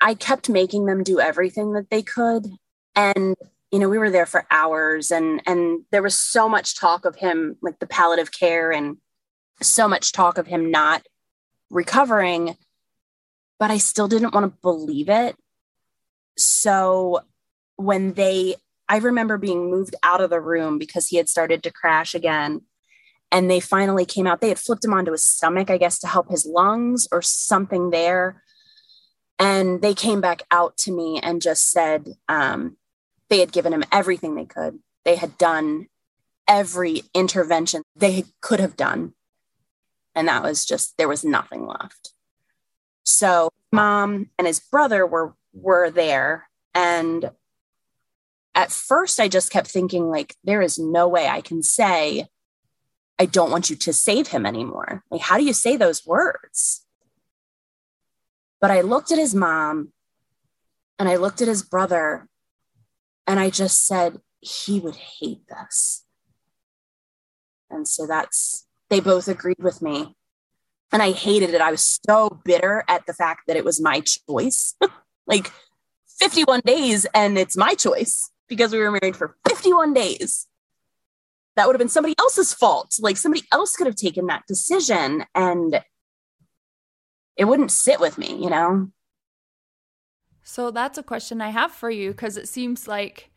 I kept making them do everything that they could and you know we were there for hours and and there was so much talk of him like the palliative care and so much talk of him not recovering but I still didn't want to believe it so when they I remember being moved out of the room because he had started to crash again. And they finally came out. They had flipped him onto his stomach, I guess, to help his lungs or something there. And they came back out to me and just said um, they had given him everything they could. They had done every intervention they could have done. And that was just, there was nothing left. So mom and his brother were were there and at first I just kept thinking like there is no way I can say I don't want you to save him anymore. Like how do you say those words? But I looked at his mom and I looked at his brother and I just said he would hate this. And so that's they both agreed with me. And I hated it. I was so bitter at the fact that it was my choice. like 51 days and it's my choice because we were married for 51 days. That would have been somebody else's fault. Like somebody else could have taken that decision and it wouldn't sit with me, you know? So that's a question I have for you because it seems like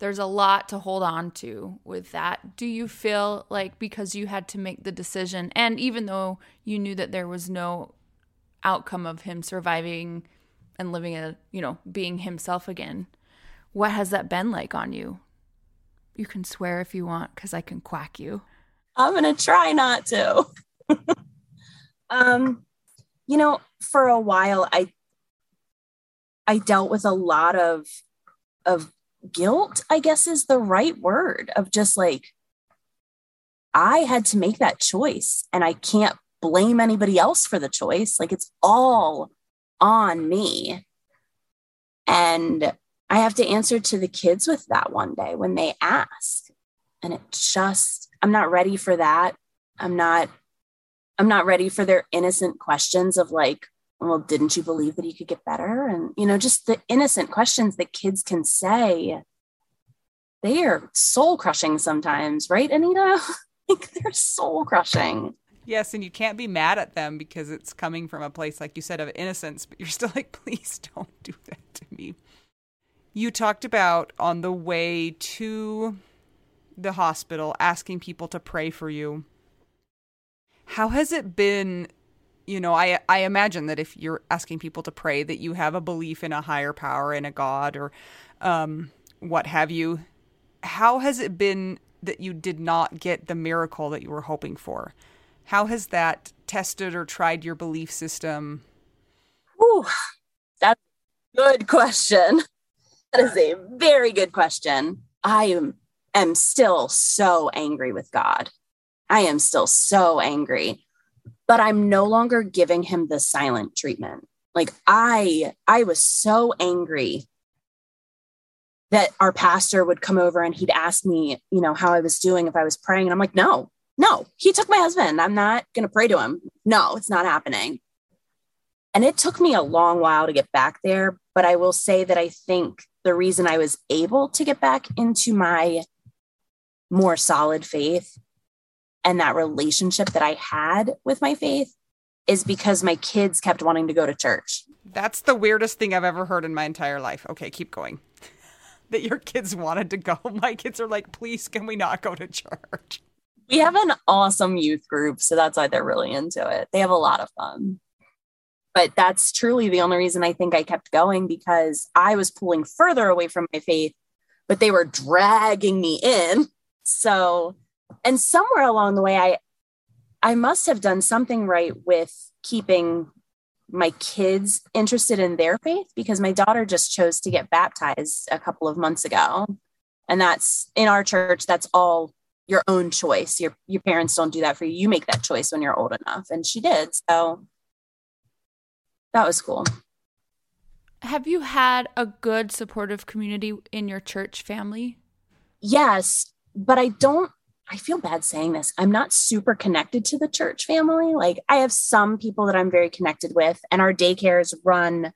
there's a lot to hold on to with that. Do you feel like because you had to make the decision, and even though you knew that there was no outcome of him surviving and living a, you know, being himself again, what has that been like on you? You can swear if you want because I can quack you. I'm going to try not to. um, you know, for a while, I I dealt with a lot of of guilt, I guess is the right word of just like I had to make that choice and I can't blame anybody else for the choice. Like it's all on me. And I have to answer to the kids with that one day when they ask. And it just, I'm not ready for that. I'm not, I'm not ready for their innocent questions of like, well, didn't you believe that you could get better? And, you know, just the innocent questions that kids can say. They are soul crushing sometimes, right, Anita? like they're soul crushing. Yes, and you can't be mad at them because it's coming from a place, like you said, of innocence, but you're still like, please don't do that to me. You talked about on the way to the hospital asking people to pray for you. How has it been? You know, I I imagine that if you're asking people to pray, that you have a belief in a higher power, in a God, or um, what have you. How has it been that you did not get the miracle that you were hoping for? How has that tested or tried your belief system? Ooh, that's a good question. That is a very good question. I am, am still so angry with God. I am still so angry, but I'm no longer giving him the silent treatment. Like I I was so angry that our pastor would come over and he'd ask me, you know, how I was doing if I was praying and I'm like, "No, no, he took my husband. I'm not going to pray to him. No, it's not happening. And it took me a long while to get back there. But I will say that I think the reason I was able to get back into my more solid faith and that relationship that I had with my faith is because my kids kept wanting to go to church. That's the weirdest thing I've ever heard in my entire life. Okay, keep going. that your kids wanted to go. My kids are like, please, can we not go to church? we have an awesome youth group. So that's why they're really into it. They have a lot of fun. But that's truly the only reason I think I kept going because I was pulling further away from my faith, but they were dragging me in. So, and somewhere along the way, I, I must have done something right with keeping my kids interested in their faith because my daughter just chose to get baptized a couple of months ago. And that's in our church, that's all your own choice. Your your parents don't do that for you. You make that choice when you're old enough. And she did. So that was cool. Have you had a good supportive community in your church family? Yes, but I don't I feel bad saying this. I'm not super connected to the church family. Like I have some people that I'm very connected with and our daycares run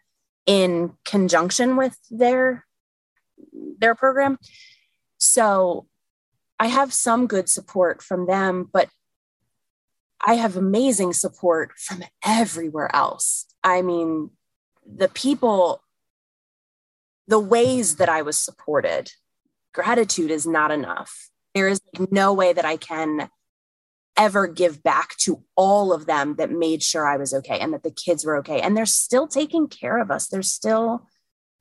in conjunction with their their program. So I have some good support from them, but I have amazing support from everywhere else. I mean, the people, the ways that I was supported, gratitude is not enough. There is no way that I can ever give back to all of them that made sure I was okay and that the kids were okay. And they're still taking care of us. They're still,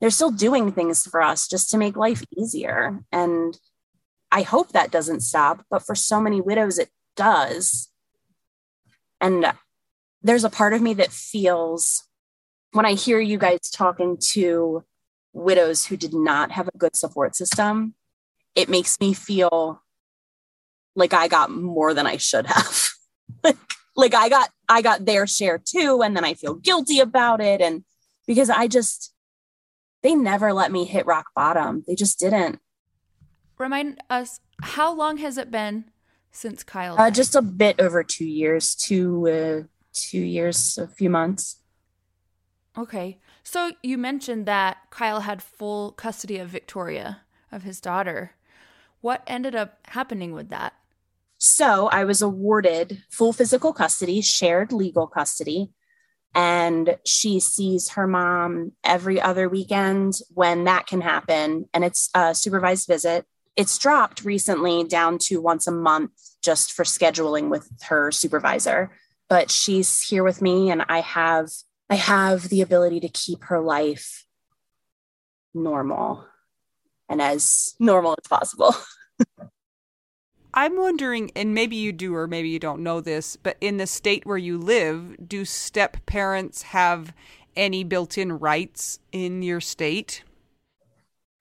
they're still doing things for us just to make life easier. And I hope that doesn't stop, but for so many widows, it does. And there's a part of me that feels when I hear you guys talking to widows who did not have a good support system, it makes me feel like I got more than I should have. like, like I got I got their share too and then I feel guilty about it and because I just they never let me hit rock bottom. They just didn't remind us how long has it been since Kyle? Uh, just a bit over two years, two uh, two years, a few months. Okay, so you mentioned that Kyle had full custody of Victoria, of his daughter. What ended up happening with that? So I was awarded full physical custody, shared legal custody, and she sees her mom every other weekend when that can happen, and it's a supervised visit it's dropped recently down to once a month just for scheduling with her supervisor. But she's here with me and i have i have the ability to keep her life normal and as normal as possible. I'm wondering and maybe you do or maybe you don't know this but in the state where you live do step parents have any built-in rights in your state?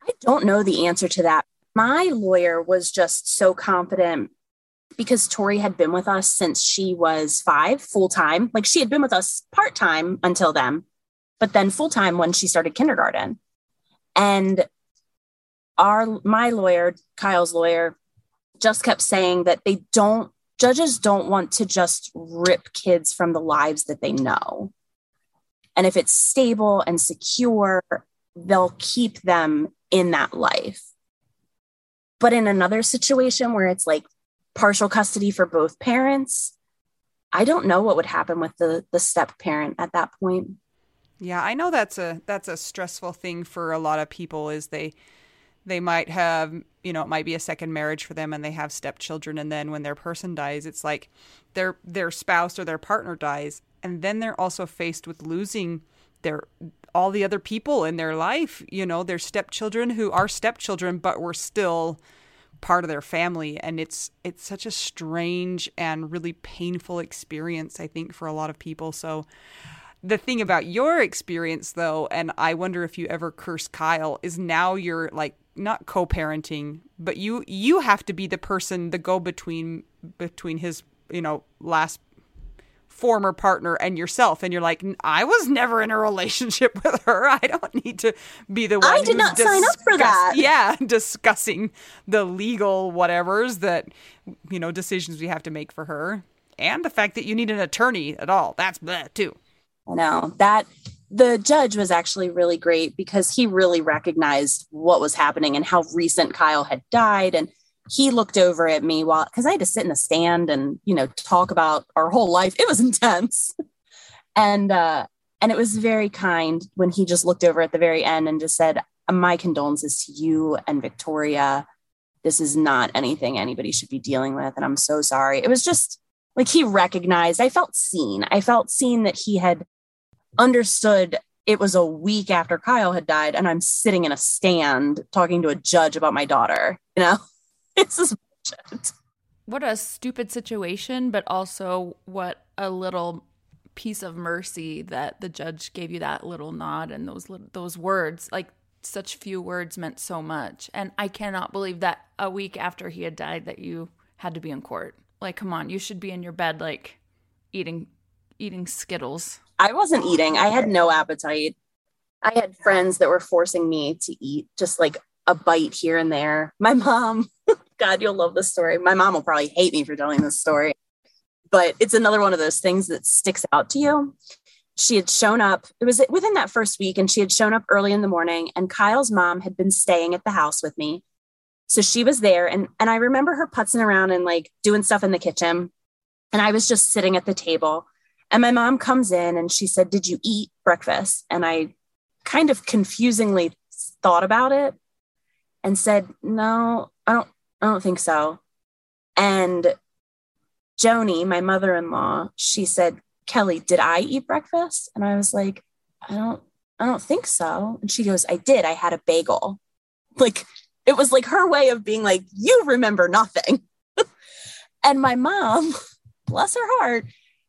I don't know the answer to that my lawyer was just so confident because Tori had been with us since she was five full time. Like she had been with us part time until then, but then full time when she started kindergarten. And our my lawyer, Kyle's lawyer, just kept saying that they don't judges don't want to just rip kids from the lives that they know. And if it's stable and secure, they'll keep them in that life. But in another situation where it's like partial custody for both parents, I don't know what would happen with the the step parent at that point. Yeah, I know that's a that's a stressful thing for a lot of people is they they might have, you know, it might be a second marriage for them and they have stepchildren and then when their person dies, it's like their their spouse or their partner dies and then they're also faced with losing their all the other people in their life, you know, their stepchildren who are stepchildren but were still part of their family and it's it's such a strange and really painful experience I think for a lot of people. So the thing about your experience though and I wonder if you ever curse Kyle is now you're like not co-parenting, but you you have to be the person the go between between his, you know, last former partner and yourself and you're like I was never in a relationship with her. I don't need to be the one I did not sign up for that. Yeah, discussing the legal whatevers that you know decisions we have to make for her and the fact that you need an attorney at all. That's that too. I know. That the judge was actually really great because he really recognized what was happening and how recent Kyle had died and he looked over at me while because I had to sit in a stand and you know talk about our whole life. It was intense, and uh, and it was very kind when he just looked over at the very end and just said, "My condolences to you and Victoria. This is not anything anybody should be dealing with, and I'm so sorry." It was just like he recognized. I felt seen. I felt seen that he had understood. It was a week after Kyle had died, and I'm sitting in a stand talking to a judge about my daughter. You know. this is bullshit. What a stupid situation, but also what a little piece of mercy that the judge gave you that little nod and those those words. Like such few words meant so much. And I cannot believe that a week after he had died that you had to be in court. Like come on, you should be in your bed like eating eating Skittles. I wasn't eating. I had no appetite. I had friends that were forcing me to eat just like a bite here and there. My mom God, you'll love this story. My mom will probably hate me for telling this story, but it's another one of those things that sticks out to you. She had shown up, it was within that first week, and she had shown up early in the morning, and Kyle's mom had been staying at the house with me. So she was there, and, and I remember her putzing around and like doing stuff in the kitchen. And I was just sitting at the table. And my mom comes in and she said, Did you eat breakfast? And I kind of confusingly thought about it and said, No, I don't I don't think so. And Joni, my mother in law, she said, Kelley, did I eat breakfast? And I was like, I don't, I don't think so. And she goes, I did. I had a bagel. Like it was like her way of being like, you remember nothing. and my mom, bless her heart,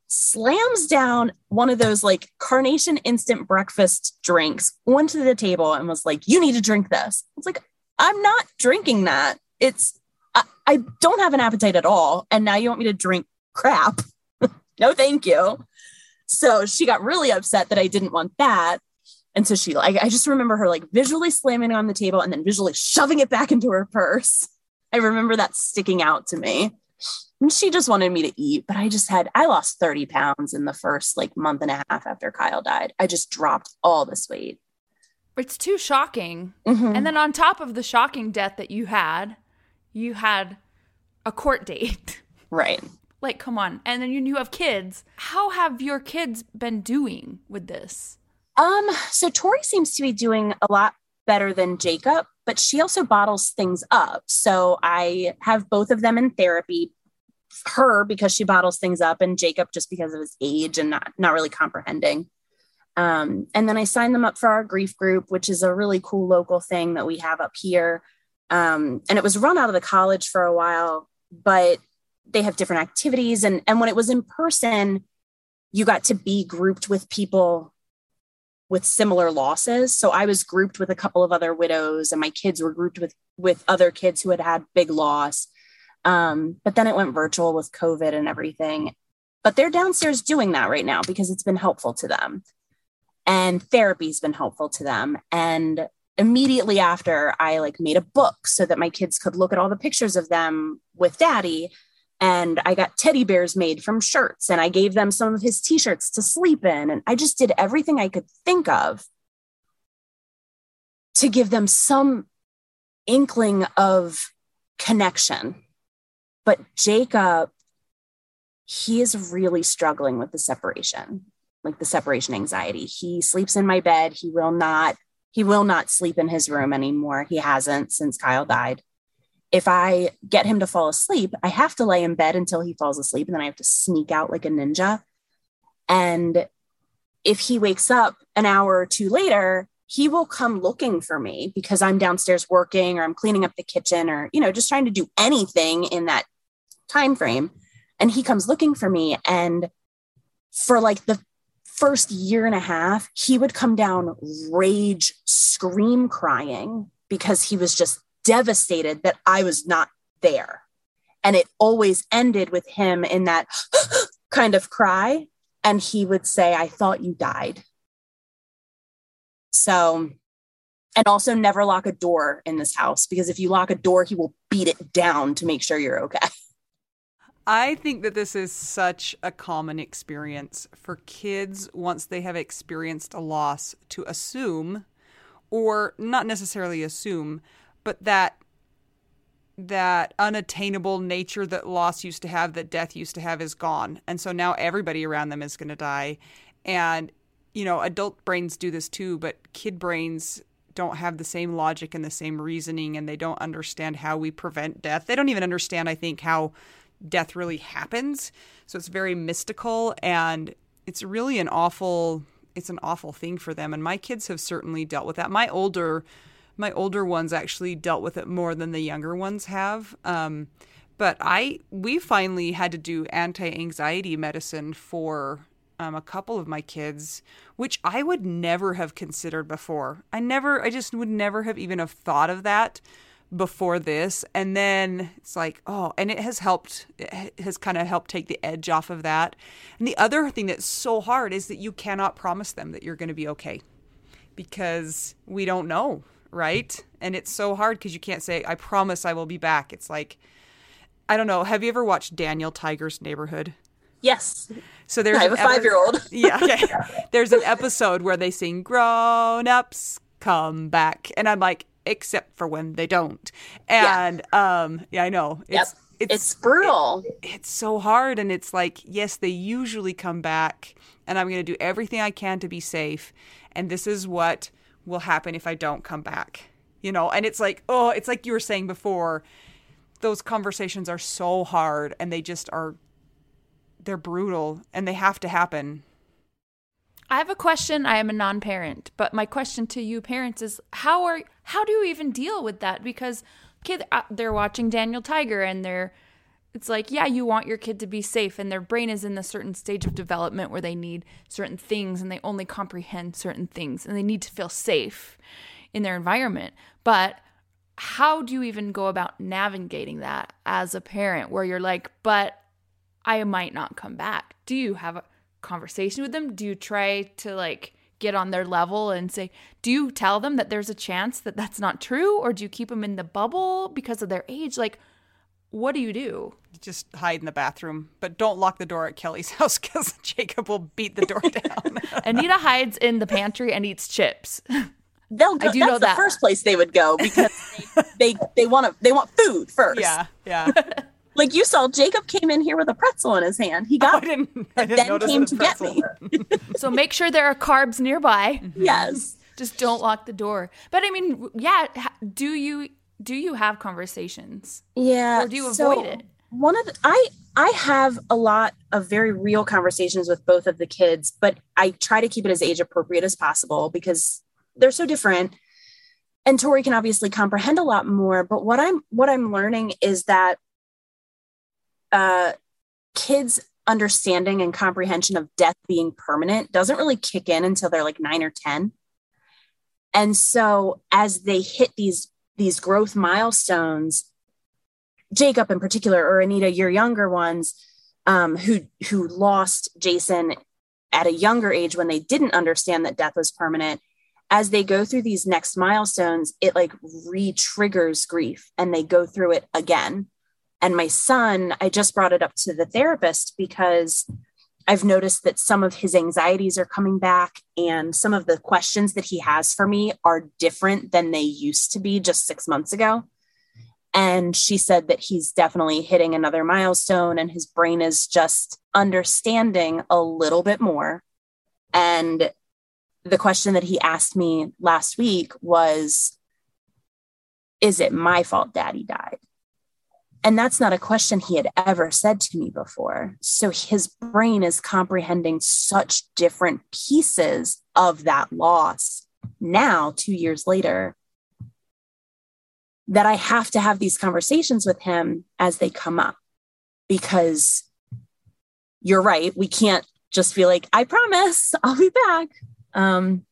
slams down one of those like carnation instant breakfast drinks onto the table and was like, You need to drink this. It's like, I'm not drinking that. It's I, I don't have an appetite at all. And now you want me to drink crap. no, thank you. So she got really upset that I didn't want that. And so she like I just remember her like visually slamming it on the table and then visually shoving it back into her purse. I remember that sticking out to me. And she just wanted me to eat, but I just had I lost 30 pounds in the first like month and a half after Kyle died. I just dropped all this weight. It's too shocking. Mm-hmm. And then on top of the shocking death that you had, you had a court date. Right. like, come on. And then you have kids. How have your kids been doing with this? Um, so Tori seems to be doing a lot better than Jacob, but she also bottles things up. So I have both of them in therapy. Her because she bottles things up, and Jacob just because of his age and not not really comprehending. Um, and then I signed them up for our grief group, which is a really cool local thing that we have up here. Um, and it was run out of the college for a while, but they have different activities. And, and when it was in person, you got to be grouped with people with similar losses. So I was grouped with a couple of other widows, and my kids were grouped with with other kids who had had big loss. Um, but then it went virtual with COVID and everything. But they're downstairs doing that right now because it's been helpful to them, and therapy's been helpful to them, and immediately after I like made a book so that my kids could look at all the pictures of them with daddy and I got teddy bears made from shirts and I gave them some of his t-shirts to sleep in and I just did everything I could think of to give them some inkling of connection. But Jacob he is really struggling with the separation, like the separation anxiety. He sleeps in my bed. He will not, he will not sleep in his room anymore. He hasn't since Kyle died. If I get him to fall asleep, I have to lay in bed until he falls asleep and then I have to sneak out like a ninja. And if he wakes up an hour or two later, he will come looking for me because I'm downstairs working or I'm cleaning up the kitchen or you know just trying to do anything in that time frame and he comes looking for me and for like the first year and a half he would come down rage scream crying because he was just devastated that I was not there. And it always ended with him in that kind of cry. And he would say I thought you died. So, and also never lock a door in this house because if you lock a door, he will beat it down to make sure you're okay. I think that this is such a common experience for kids once they have experienced a loss to assume, or not necessarily assume, but that that unattainable nature that loss used to have, that death used to have, is gone. And so now everybody around them is going to die. And you know, adult brains do this too, but kid brains don't have the same logic and the same reasoning and they don't understand how we prevent death. They don't even understand, I think, how death really happens. So it's very mystical and it's really an awful it's an awful thing for them and my kids have certainly dealt with that. My older my older ones actually dealt with it more than the younger ones have. Um, but I we finally had to do anti-anxiety medicine for um, a couple of my kids, which I would never have considered before. I never, I just would never have even have thought of that before this. And then it's like, oh, and it has helped, it has kind of helped take the edge off of that. And the other thing that's so hard is that you cannot promise them that you're going to be okay because we don't know, right? And it's so hard because you can't say, I promise I will be back. It's like, I don't know. Have you ever watched Daniel Tiger's Neighborhood? Yes. So there's I have a five year old. yeah. Okay. There's an episode where they sing grown ups come back. And I'm like, except for when they don't. And yeah. um yeah, I know. It's yep. it's, it's brutal. It, it's so hard. And it's like, yes, they usually come back and I'm gonna do everything I can to be safe. And this is what will happen if I don't come back. You know, and it's like, oh, it's like you were saying before, those conversations are so hard and they just are they're brutal and they have to happen. I have a question. I am a non-parent, but my question to you parents is how are how do you even deal with that because kid uh, they're watching Daniel Tiger and they're it's like yeah, you want your kid to be safe and their brain is in a certain stage of development where they need certain things and they only comprehend certain things and they need to feel safe in their environment. But how do you even go about navigating that as a parent where you're like, but I might not come back. Do you have a conversation with them? Do you try to like get on their level and say, do you tell them that there's a chance that that's not true? Or do you keep them in the bubble because of their age? Like, what do you do? Just hide in the bathroom, but don't lock the door at Kelley's house because Jacob will beat the door down. Anita hides in the pantry and eats chips. They'll go. I do that's know the that. first place they would go because they they, they want to they want food first. Yeah, yeah. Like you saw, Jacob came in here with a pretzel in his hand. He got oh, I didn't, I didn't then came to get me. so make sure there are carbs nearby. Mm-hmm. Yes. Just don't lock the door. But I mean, yeah, do you do you have conversations? Yeah. Or do you avoid it? One of the, I I have a lot of very real conversations with both of the kids, but I try to keep it as age appropriate as possible because they're so different. And Tori can obviously comprehend a lot more, but what I'm what I'm learning is that uh, kids understanding and comprehension of death being permanent doesn't really kick in until they're like nine or 10. And so as they hit these these growth milestones, Jacob in particular, or Anita, your younger ones, um, who who lost Jason at a younger age when they didn't understand that death was permanent, as they go through these next milestones, it like re-triggers grief and they go through it again. And my son, I just brought it up to the therapist because I've noticed that some of his anxieties are coming back and some of the questions that he has for me are different than they used to be just six months ago. And she said that he's definitely hitting another milestone and his brain is just understanding a little bit more. And the question that he asked me last week was Is it my fault daddy died? And that's not a question he had ever said to me before. So his brain is comprehending such different pieces of that loss now, two years later, that I have to have these conversations with him as they come up because you're right. We can't just be like, I promise I'll be back. Um,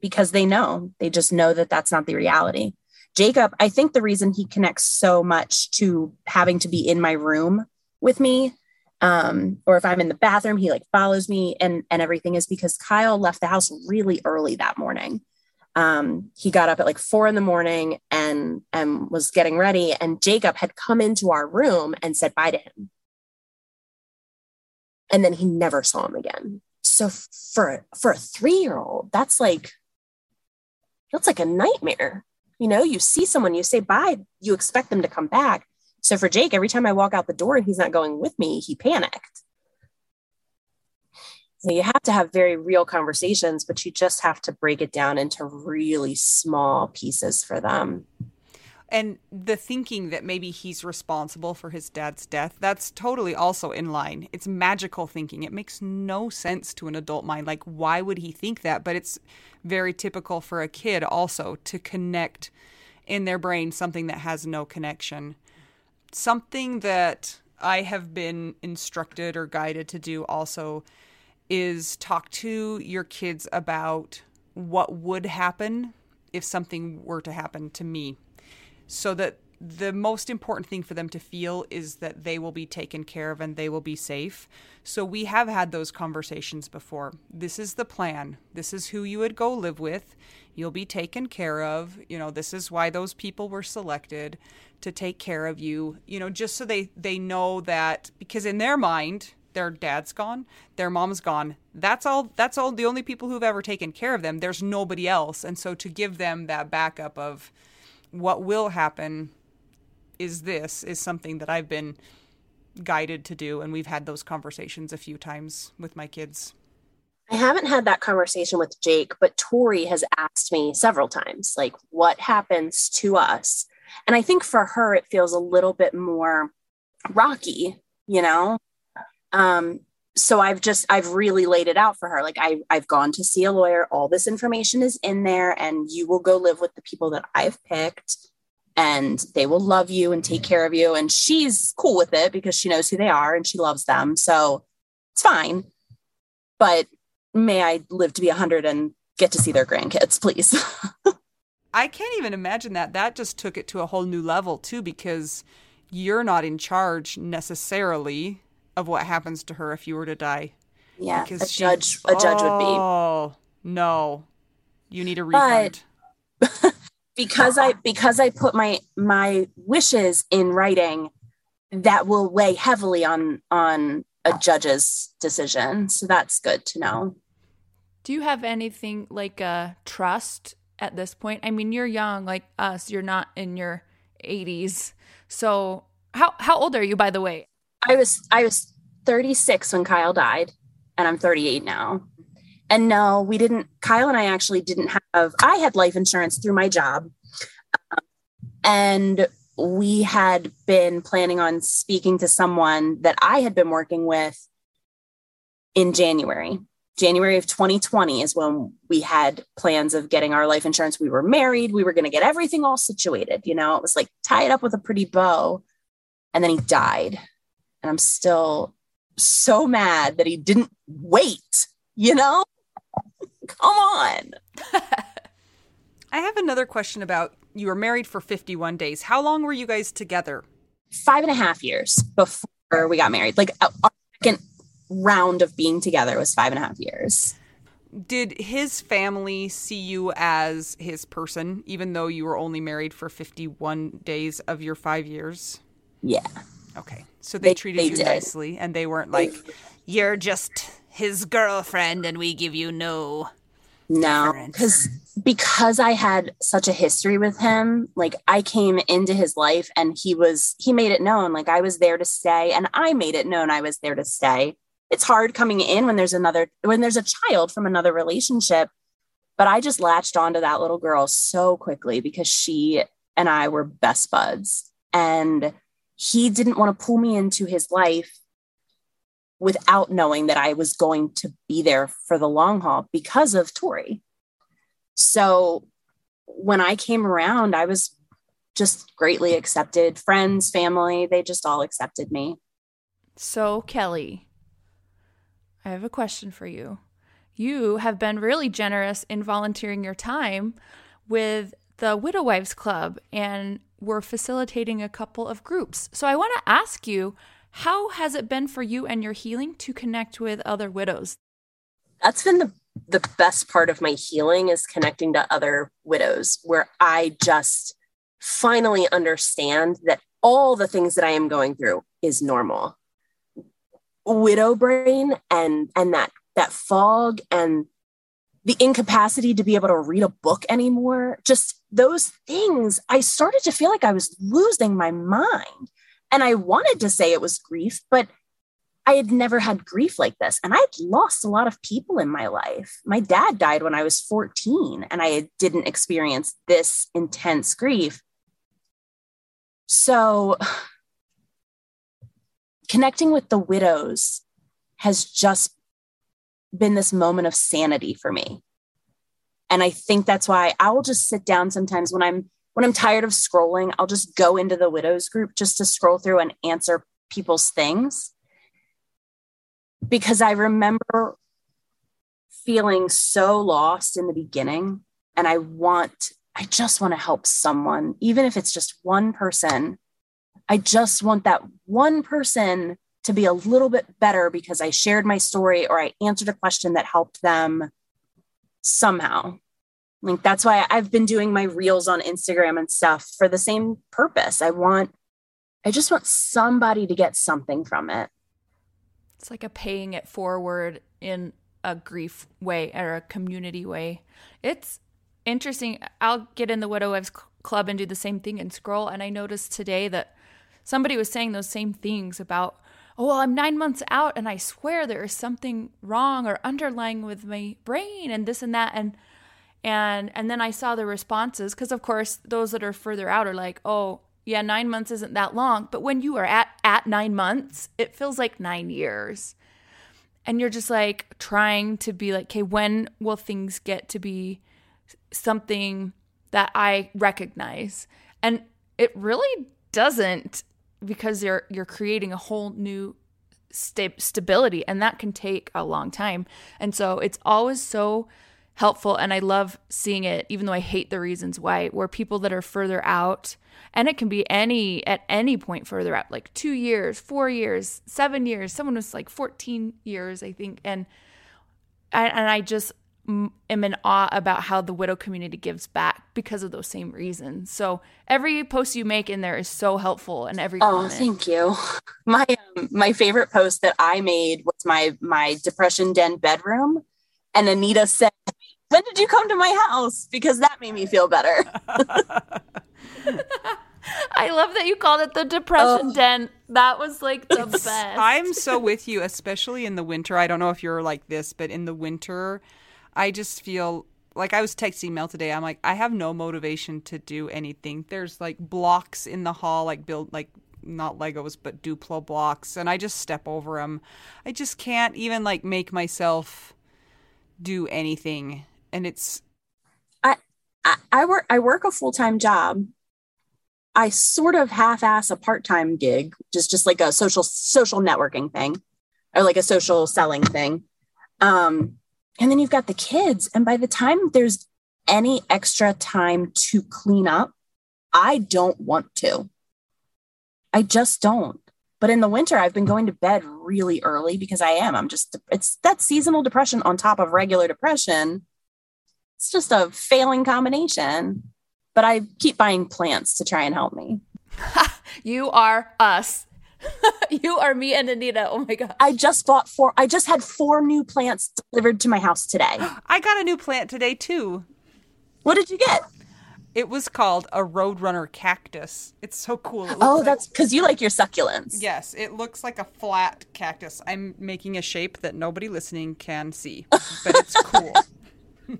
because they know, they just know that that's not the reality. Jacob, I think the reason he connects so much to having to be in my room with me, um, or if I'm in the bathroom, he like follows me and and everything is because Kyle left the house really early that morning. Um, he got up at like four in the morning and and was getting ready, and Jacob had come into our room and said bye to him, and then he never saw him again. So for for a three year old, that's like that's like a nightmare you know, you see someone, you say bye, you expect them to come back. So for Jake, every time I walk out the door and he's not going with me, he panicked. So you have to have very real conversations, but you just have to break it down into really small pieces for them. And the thinking that maybe he's responsible for his dad's death, that's totally also in line. It's magical thinking. It makes no sense to an adult mind. Like, why would he think that? But it's very typical for a kid also to connect in their brain something that has no connection. Something that I have been instructed or guided to do also is talk to your kids about what would happen if something were to happen to me so that the most important thing for them to feel is that they will be taken care of and they will be safe. So we have had those conversations before. This is the plan. This is who you would go live with. You'll be taken care of. You know, this is why those people were selected to take care of you. You know, just so they they know that because in their mind, their dad's gone, their mom's gone. That's all that's all the only people who've ever taken care of them. There's nobody else. And so to give them that backup of what will happen is this is something that I've been guided to do and we've had those conversations a few times with my kids. I haven't had that conversation with Jake, but Tori has asked me several times like what happens to us? And I think for her it feels a little bit more rocky, you know? Um so I've just I've really laid it out for her. Like I I've gone to see a lawyer. All this information is in there, and you will go live with the people that I've picked, and they will love you and take care of you. And she's cool with it because she knows who they are and she loves them. So it's fine. But may I live to be a hundred and get to see their grandkids, please. I can't even imagine that. That just took it to a whole new level too, because you're not in charge necessarily of what happens to her if you were to die. Yeah, because a judge, a judge would be. Oh no, you need a refund. But because I because I put my my wishes in writing, that will weigh heavily on on a judge's decision. So that's good to know. Do you have anything like a trust at this point? I mean, you're young like us. You're not in your 80s. So, how how old are you by the way? I was I was 36 when Kyle died, and I'm 38 now. And no, we didn't. Kyle and I actually didn't have. I had life insurance through my job, um, and we had been planning on speaking to someone that I had been working with in January. January of 2020 is when we had plans of getting our life insurance. We were married. We were going to get everything all situated. You know, it was like tied up with a pretty bow. And then he died and I'm still so mad that he didn't wait, you know? Come on. I have another question about you were married for 51 days. How long were you guys together? Five and a half years before we got married. Like uh, our second round of being together was five and a half years. Did his family see you as his person, even though you were only married for 51 days of your five years? Yeah. Okay. So they, they treated they you did. nicely and they weren't like, you're just his girlfriend and we give you no. No, because because I had such a history with him, like I came into his life and he was he made it known like I was there to stay and I made it known I was there to stay. It's hard coming in when there's another when there's a child from another relationship, but I just latched onto that little girl so quickly because she and I were best buds and he didn't want to pull me into his life without knowing that I was going to be there for the long haul because of Tori. So when I came around, I was just greatly accepted. Friends, family, they just all accepted me. So, Kelley, I have a question for you. You have been really generous in volunteering your time with the Widow Wives Club and we're facilitating a couple of groups. So, I want to ask you how has it been for you and your healing to connect with other widows? That's been the the best part of my healing is connecting to other widows where I just finally understand that all the things that I am going through is normal. Widow brain and and that that fog and the incapacity to be able to read a book anymore, just those things, I started to feel like I was losing my mind. And I wanted to say it was grief, but I had never had grief like this. And I'd lost a lot of people in my life. My dad died when I was 14, and I didn't experience this intense grief. So, connecting with the widows has just been this moment of sanity for me. And I think that's why I will just sit down sometimes when I'm when I'm tired of scrolling, I'll just go into the widows group just to scroll through and answer people's things. Because I remember feeling so lost in the beginning and I want I just want to help someone, even if it's just one person. I just want that one person to be a little bit better because I shared my story or I answered a question that helped them somehow. Like that's why I've been doing my reels on Instagram and stuff for the same purpose. I want, I just want somebody to get something from it. It's like a paying it forward in a grief way or a community way. It's interesting. I'll get in the Widow Wives Club and do the same thing and scroll. And I noticed today that somebody was saying those same things about, oh, well, I'm nine months out and I swear there is something wrong or underlying with my brain and this and that. And and and then I saw the responses because of course those that are further out are like, oh, yeah, nine months isn't that long. But when you are at at nine months, it feels like nine years. And you're just like trying to be like, okay, when will things get to be something that I recognize? And it really doesn't because you're you're creating a whole new sta- stability and that can take a long time. And so it's always so helpful and I love seeing it even though I hate the reasons why where people that are further out and it can be any at any point further out like 2 years, 4 years, 7 years. Someone was like 14 years I think and and I just am in awe about how the widow community gives back because of those same reasons. So every post you make in there is so helpful and every Oh, comment. thank you. My um, my favorite post that I made was my my depression den bedroom, and Anita said, "When did you come to my house?" Because that made me feel better. I love that you called it the depression Oh. den. That was like the best. I'm so with you, especially in the winter. I don't know if you're like this, but in the winter, I just feel like I was texting Mel today. I'm like, I have no motivation to do anything. There's like blocks in the hall, like build like not Legos, but Duplo blocks, and I just step over them. I just can't even like make myself do anything, and it's I, I work I work a full time job. I sort of half ass a part time gig, is just like a social social networking thing, or like a social selling thing. Um, and then you've got the kids, and by the time there's any extra time to clean up, I don't want to. I just don't. But in the winter, I've been going to bed really early because I am. I'm just, it's that seasonal depression on top of regular depression it's just a failing combination. But I keep buying plants to try and help me. you are us. you are me and Anita. Oh my god. I just bought four. I just had four new plants delivered to my house today. I got a new plant today too. What did you get? It was called a Roadrunner cactus. It's so cool. It Oh, like- that's because you like your succulents. Yes, it looks like a flat cactus. I'm making a shape that nobody listening can see, but it's cool.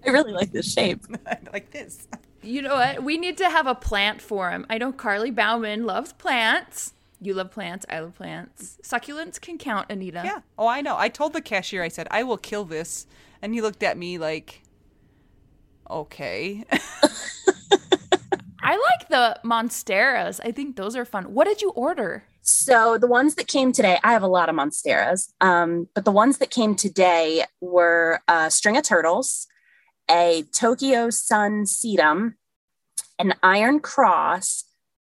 I really like this shape. like this. You know what? We need to have a plant forum. I know Carly Bauman loves plants. You love plants. I love plants. Succulents can count, Anita. Yeah. Oh, I know. I told the cashier, I said, I will kill this. And he looked at me like, okay. I like the monsteras. I think those are fun. What did you order? So the ones that came today, I have a lot of monsteras, um, but the ones that came today were a string of turtles, a Tokyo Sun sedum, an iron cross,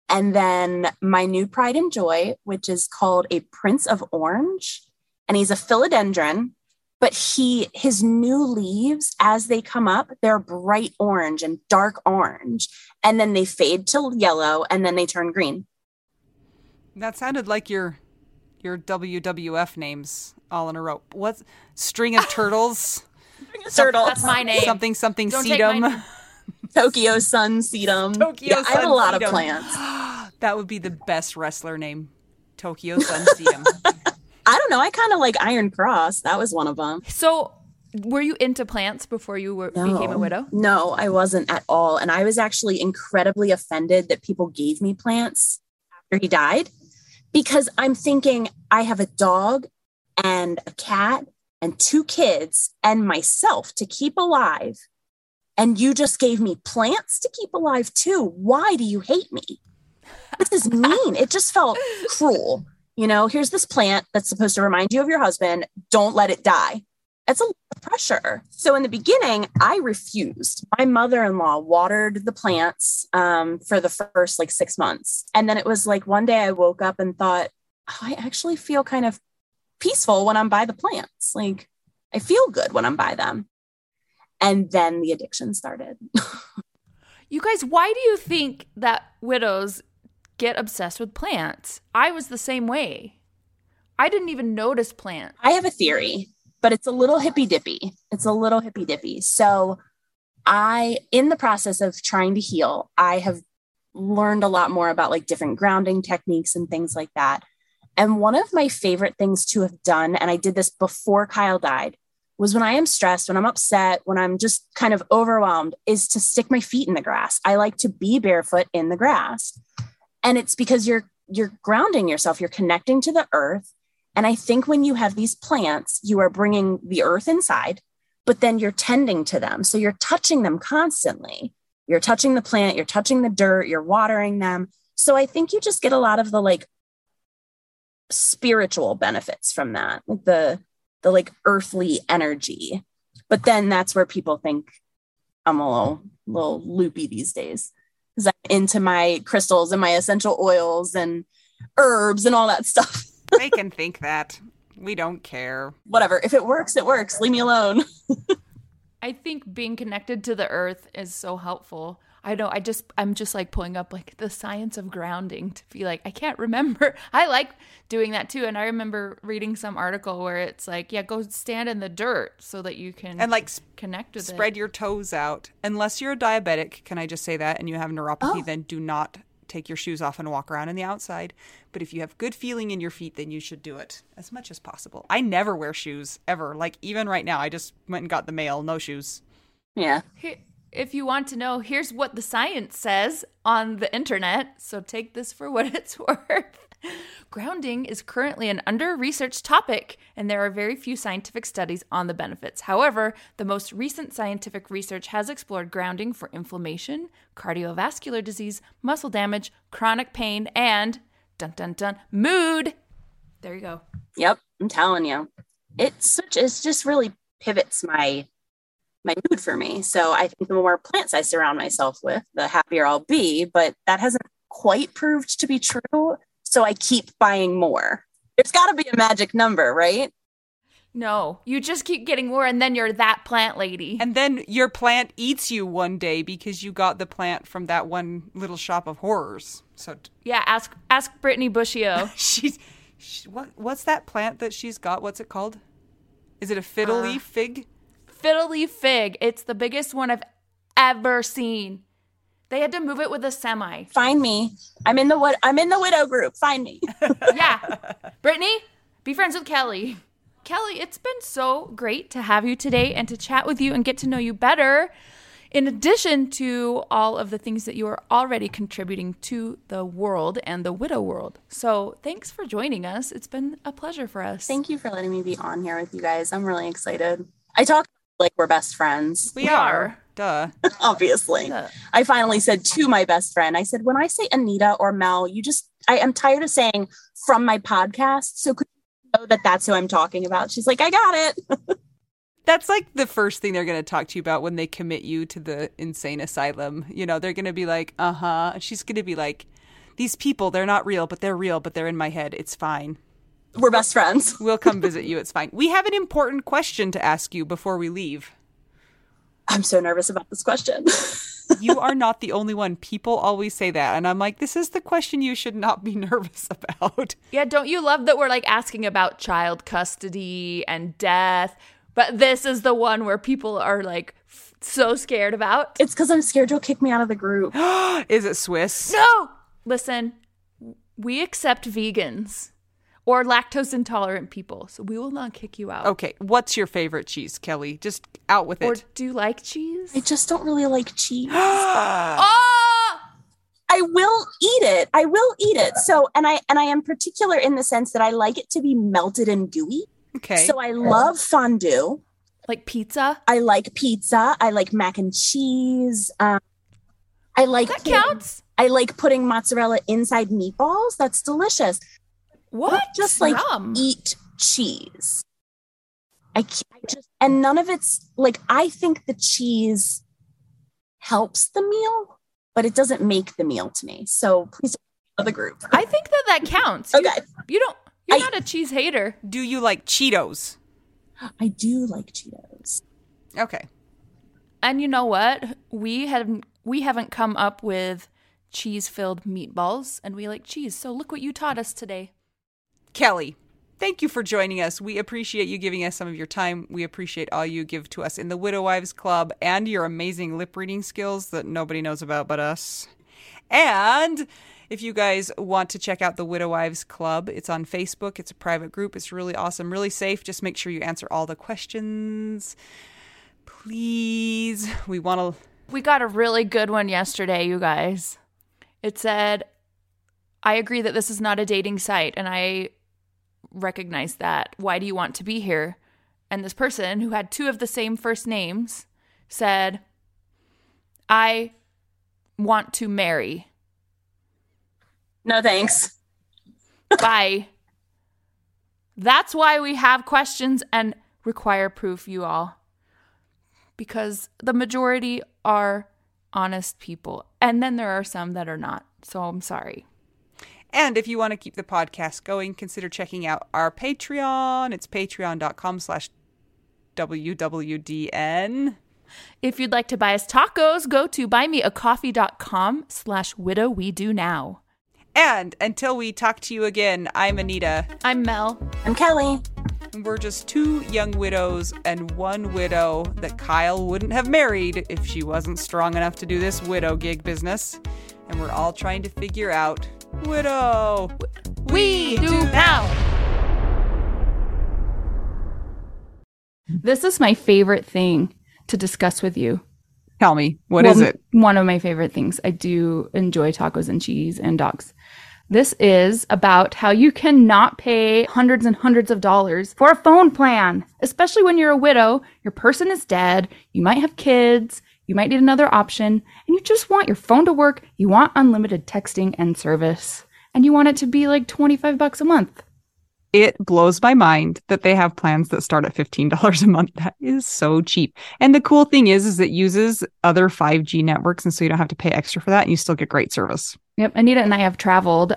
and then my new pride and joy, which is called a Prince of Orange, and he's a philodendron. But he his new leaves as they come up, they're bright orange and dark orange, and then they fade to yellow, and then they turn green. that sounded like your your WWF names all in a row. What string of turtles? Turtle. That's my name. something something Don't take my sedum. name. Tokyo Sun Sedum. Tokyo yeah, I have a lot Sedum. of plants. that would be the best wrestler name. Tokyo Sun Sedum. I don't know. I kind of like Iron Cross. That was one of them. So, were you into plants before you were, became a widow? No, I wasn't at all. And I was actually incredibly offended that people gave me plants after he died because I'm thinking I have a dog and a cat and two kids and myself to keep alive. And you just gave me plants to keep alive too. Why do you hate me? This is mean. It just felt cruel. You know, here's this plant that's supposed to remind you of your husband. Don't let it die. That's a lot of pressure. So in the beginning, I refused. My mother-in-law watered the plants um, for the first like six months, and then it was like one day I woke up and thought, oh, I actually feel kind of peaceful when I'm by the plants. Like I feel good when I'm by them. And then the addiction started. You guys, why do you think that widows get obsessed with plants? I was the same way. I didn't even notice plants. I have a theory, but it's a little hippy dippy. It's a little hippy dippy. So, I, in the process of trying to heal, I have learned a lot more about like different grounding techniques and things like that. And one of my favorite things to have done, and I did this before Kyle died, was when I am stressed, when I'm upset, when I'm just kind of overwhelmed, is to stick my feet in the grass. I like to be barefoot in the grass. And it's because you're you're grounding yourself, you're connecting to the earth. And I think when you have these plants, you are bringing the earth inside, but then you're tending to them. So you're touching them constantly. You're touching the plant, you're touching the dirt, you're watering them. So I think you just get a lot of the like spiritual benefits from that, like the the like earthly energy. But then that's where people think I'm a little little loopy these days because I'm into my crystals and my essential oils and herbs and all that stuff. they can think that. We don't care. Whatever. If it works, it works. Leave me alone. I think being connected to the earth is so helpful. I know I just I'm just like pulling up like the science of grounding to be like I can't remember. I like doing that too and I remember reading some article where it's like yeah go stand in the dirt so that you can And like connect with spread it. your toes out. Unless you're a diabetic, can I just say that, and you have neuropathy, Oh. then do not take your shoes off and walk around in the outside. But if you have good feeling in your feet, then you should do it as much as possible. I never wear shoes ever. Like even right now, I just went and got the mail, no shoes. Yeah. Here- If you want to know, here's what the science says on the internet. So take this for what it's worth. Grounding is currently an under researched topic, and there are very few scientific studies on the benefits. However, the most recent scientific research has explored grounding for inflammation, cardiovascular disease, muscle damage, chronic pain, and dun dun dun mood. There you go. Yep. I'm telling you. It's such it's just really pivots my my mood for me. So I think the more plants I surround myself with, the happier I'll be. But that hasn't quite proved to be true. So I keep buying more. There's got to be a magic number, right? No, you just keep getting more, and then you're that plant lady. And then your plant eats you one day because you got the plant from that one little shop of horrors. So t- Yeah, ask ask Brittany Bushio. she's Sh- What what's that plant that she's got? What's it called? Is it a fiddle leaf uh, fig? Fiddle leaf fig. It's the biggest one I've ever seen. They had to move it with a semi. Find me. I'm in the wid- I'm in the widow group. Find me. Yeah. Brittany, be friends with Kelley. Kelley, it's been so great to have you today and to chat with you and get to know you better. In addition to all of the things that you are already contributing to the world and the widow world. So, thanks for joining us. It's been a pleasure for us. Thank you for letting me be on here with you guys. I'm really excited. I talk like we're best friends, We, We are. are. Duh. obviously. Yeah. I finally said to my best friend, I said, when I say Anita or Mel, you just, I am tired of saying from my podcast. So could you know that that's who I'm talking about? She's like, I got it. That's like the first thing they're going to talk to you about when they commit you to the insane asylum. You know, they're going to be like, "Uh huh." She's going to be like, "These people, they're not real, but they're real, but they're in my head. It's fine. We're best friends. We'll come visit you. It's fine." We have an important question to ask you before we leave. I'm so nervous about this question. You are not the only one. People always say that, and I'm like, "This is the question you should not be nervous about." Yeah, don't you love that we're like asking about child custody and death? But this is the one where people are like f- so scared about. it's because I'm scared you'll kick me out of the group. is it Swiss? No! Listen, we accept vegans or lactose intolerant people, so we will not kick you out. Okay, what's your favorite cheese, Kelley? Just out with Or it. Or do you like cheese? I just don't really like cheese. oh! I will eat it. I will eat it. So, and I and I am particular in the sense that I like it to be melted and gooey. okay. So I love fondue. Like pizza? I like pizza. I like mac and cheese. Um, I like That putting- counts? I like putting mozzarella inside meatballs. That's delicious. What? Just like Yum. eat cheese. I, ca- I just and none of it's like I think the cheese helps the meal, but it doesn't make the meal to me. So please don't the group. I think that that counts. You- You, don't, you're I- not a cheese hater. Do you like Cheetos? I do like Cheetos. Okay. And you know what? We have we haven't come up with cheese-filled meatballs and we like cheese. So look what you taught us today. Kelley, thank you for joining us. We appreciate you giving us some of your time. We appreciate all you give to us in the Widow Wives Club and your amazing lip reading skills that nobody knows about but us. And if you guys want to check out the Widow Wives Club, it's on Facebook. It's a private group. It's really awesome, really safe. Just make sure you answer all the questions. Please. We want to We got a really good one yesterday, you guys. It said, I agree that this is not a dating site, and I recognize that. Why do you want to be here? And this person, who had two of the same first names, said, I want to marry. No thanks. Bye. That's why we have questions and require proof, you all. Because the majority are honest people. And then there are some that are not. So I'm sorry. And if you want to keep the podcast going, consider checking out our Patreon. It's patreon.com slash WWDN. If you'd like to buy us tacos, go to buymeacoffee.com slash widow we do now. And until we talk to you again, I'm Anita. I'm Mel. I'm Kelley. and We're just two young widows and one widow that Kyle wouldn't have married if she wasn't strong enough to do this widow gig business. And we're all trying to figure out widow. We do now. This is my favorite thing to discuss with you. Tell me, what Well, is it? One of my favorite things. I do enjoy tacos and cheese and dogs. This is about how you cannot pay hundreds and hundreds of dollars for a phone plan, especially when you're a widow, your person is dead, you might have kids, you might need another option, and you just want your phone to work, you want unlimited texting and service, and you want it to be like 25 bucks a month. It blows my mind that they have plans that start at $15 a month. That is so cheap. And the cool thing is, is it uses other 5G networks. And so you don't have to pay extra for that and you still get great service. Yep, Anita and I have traveled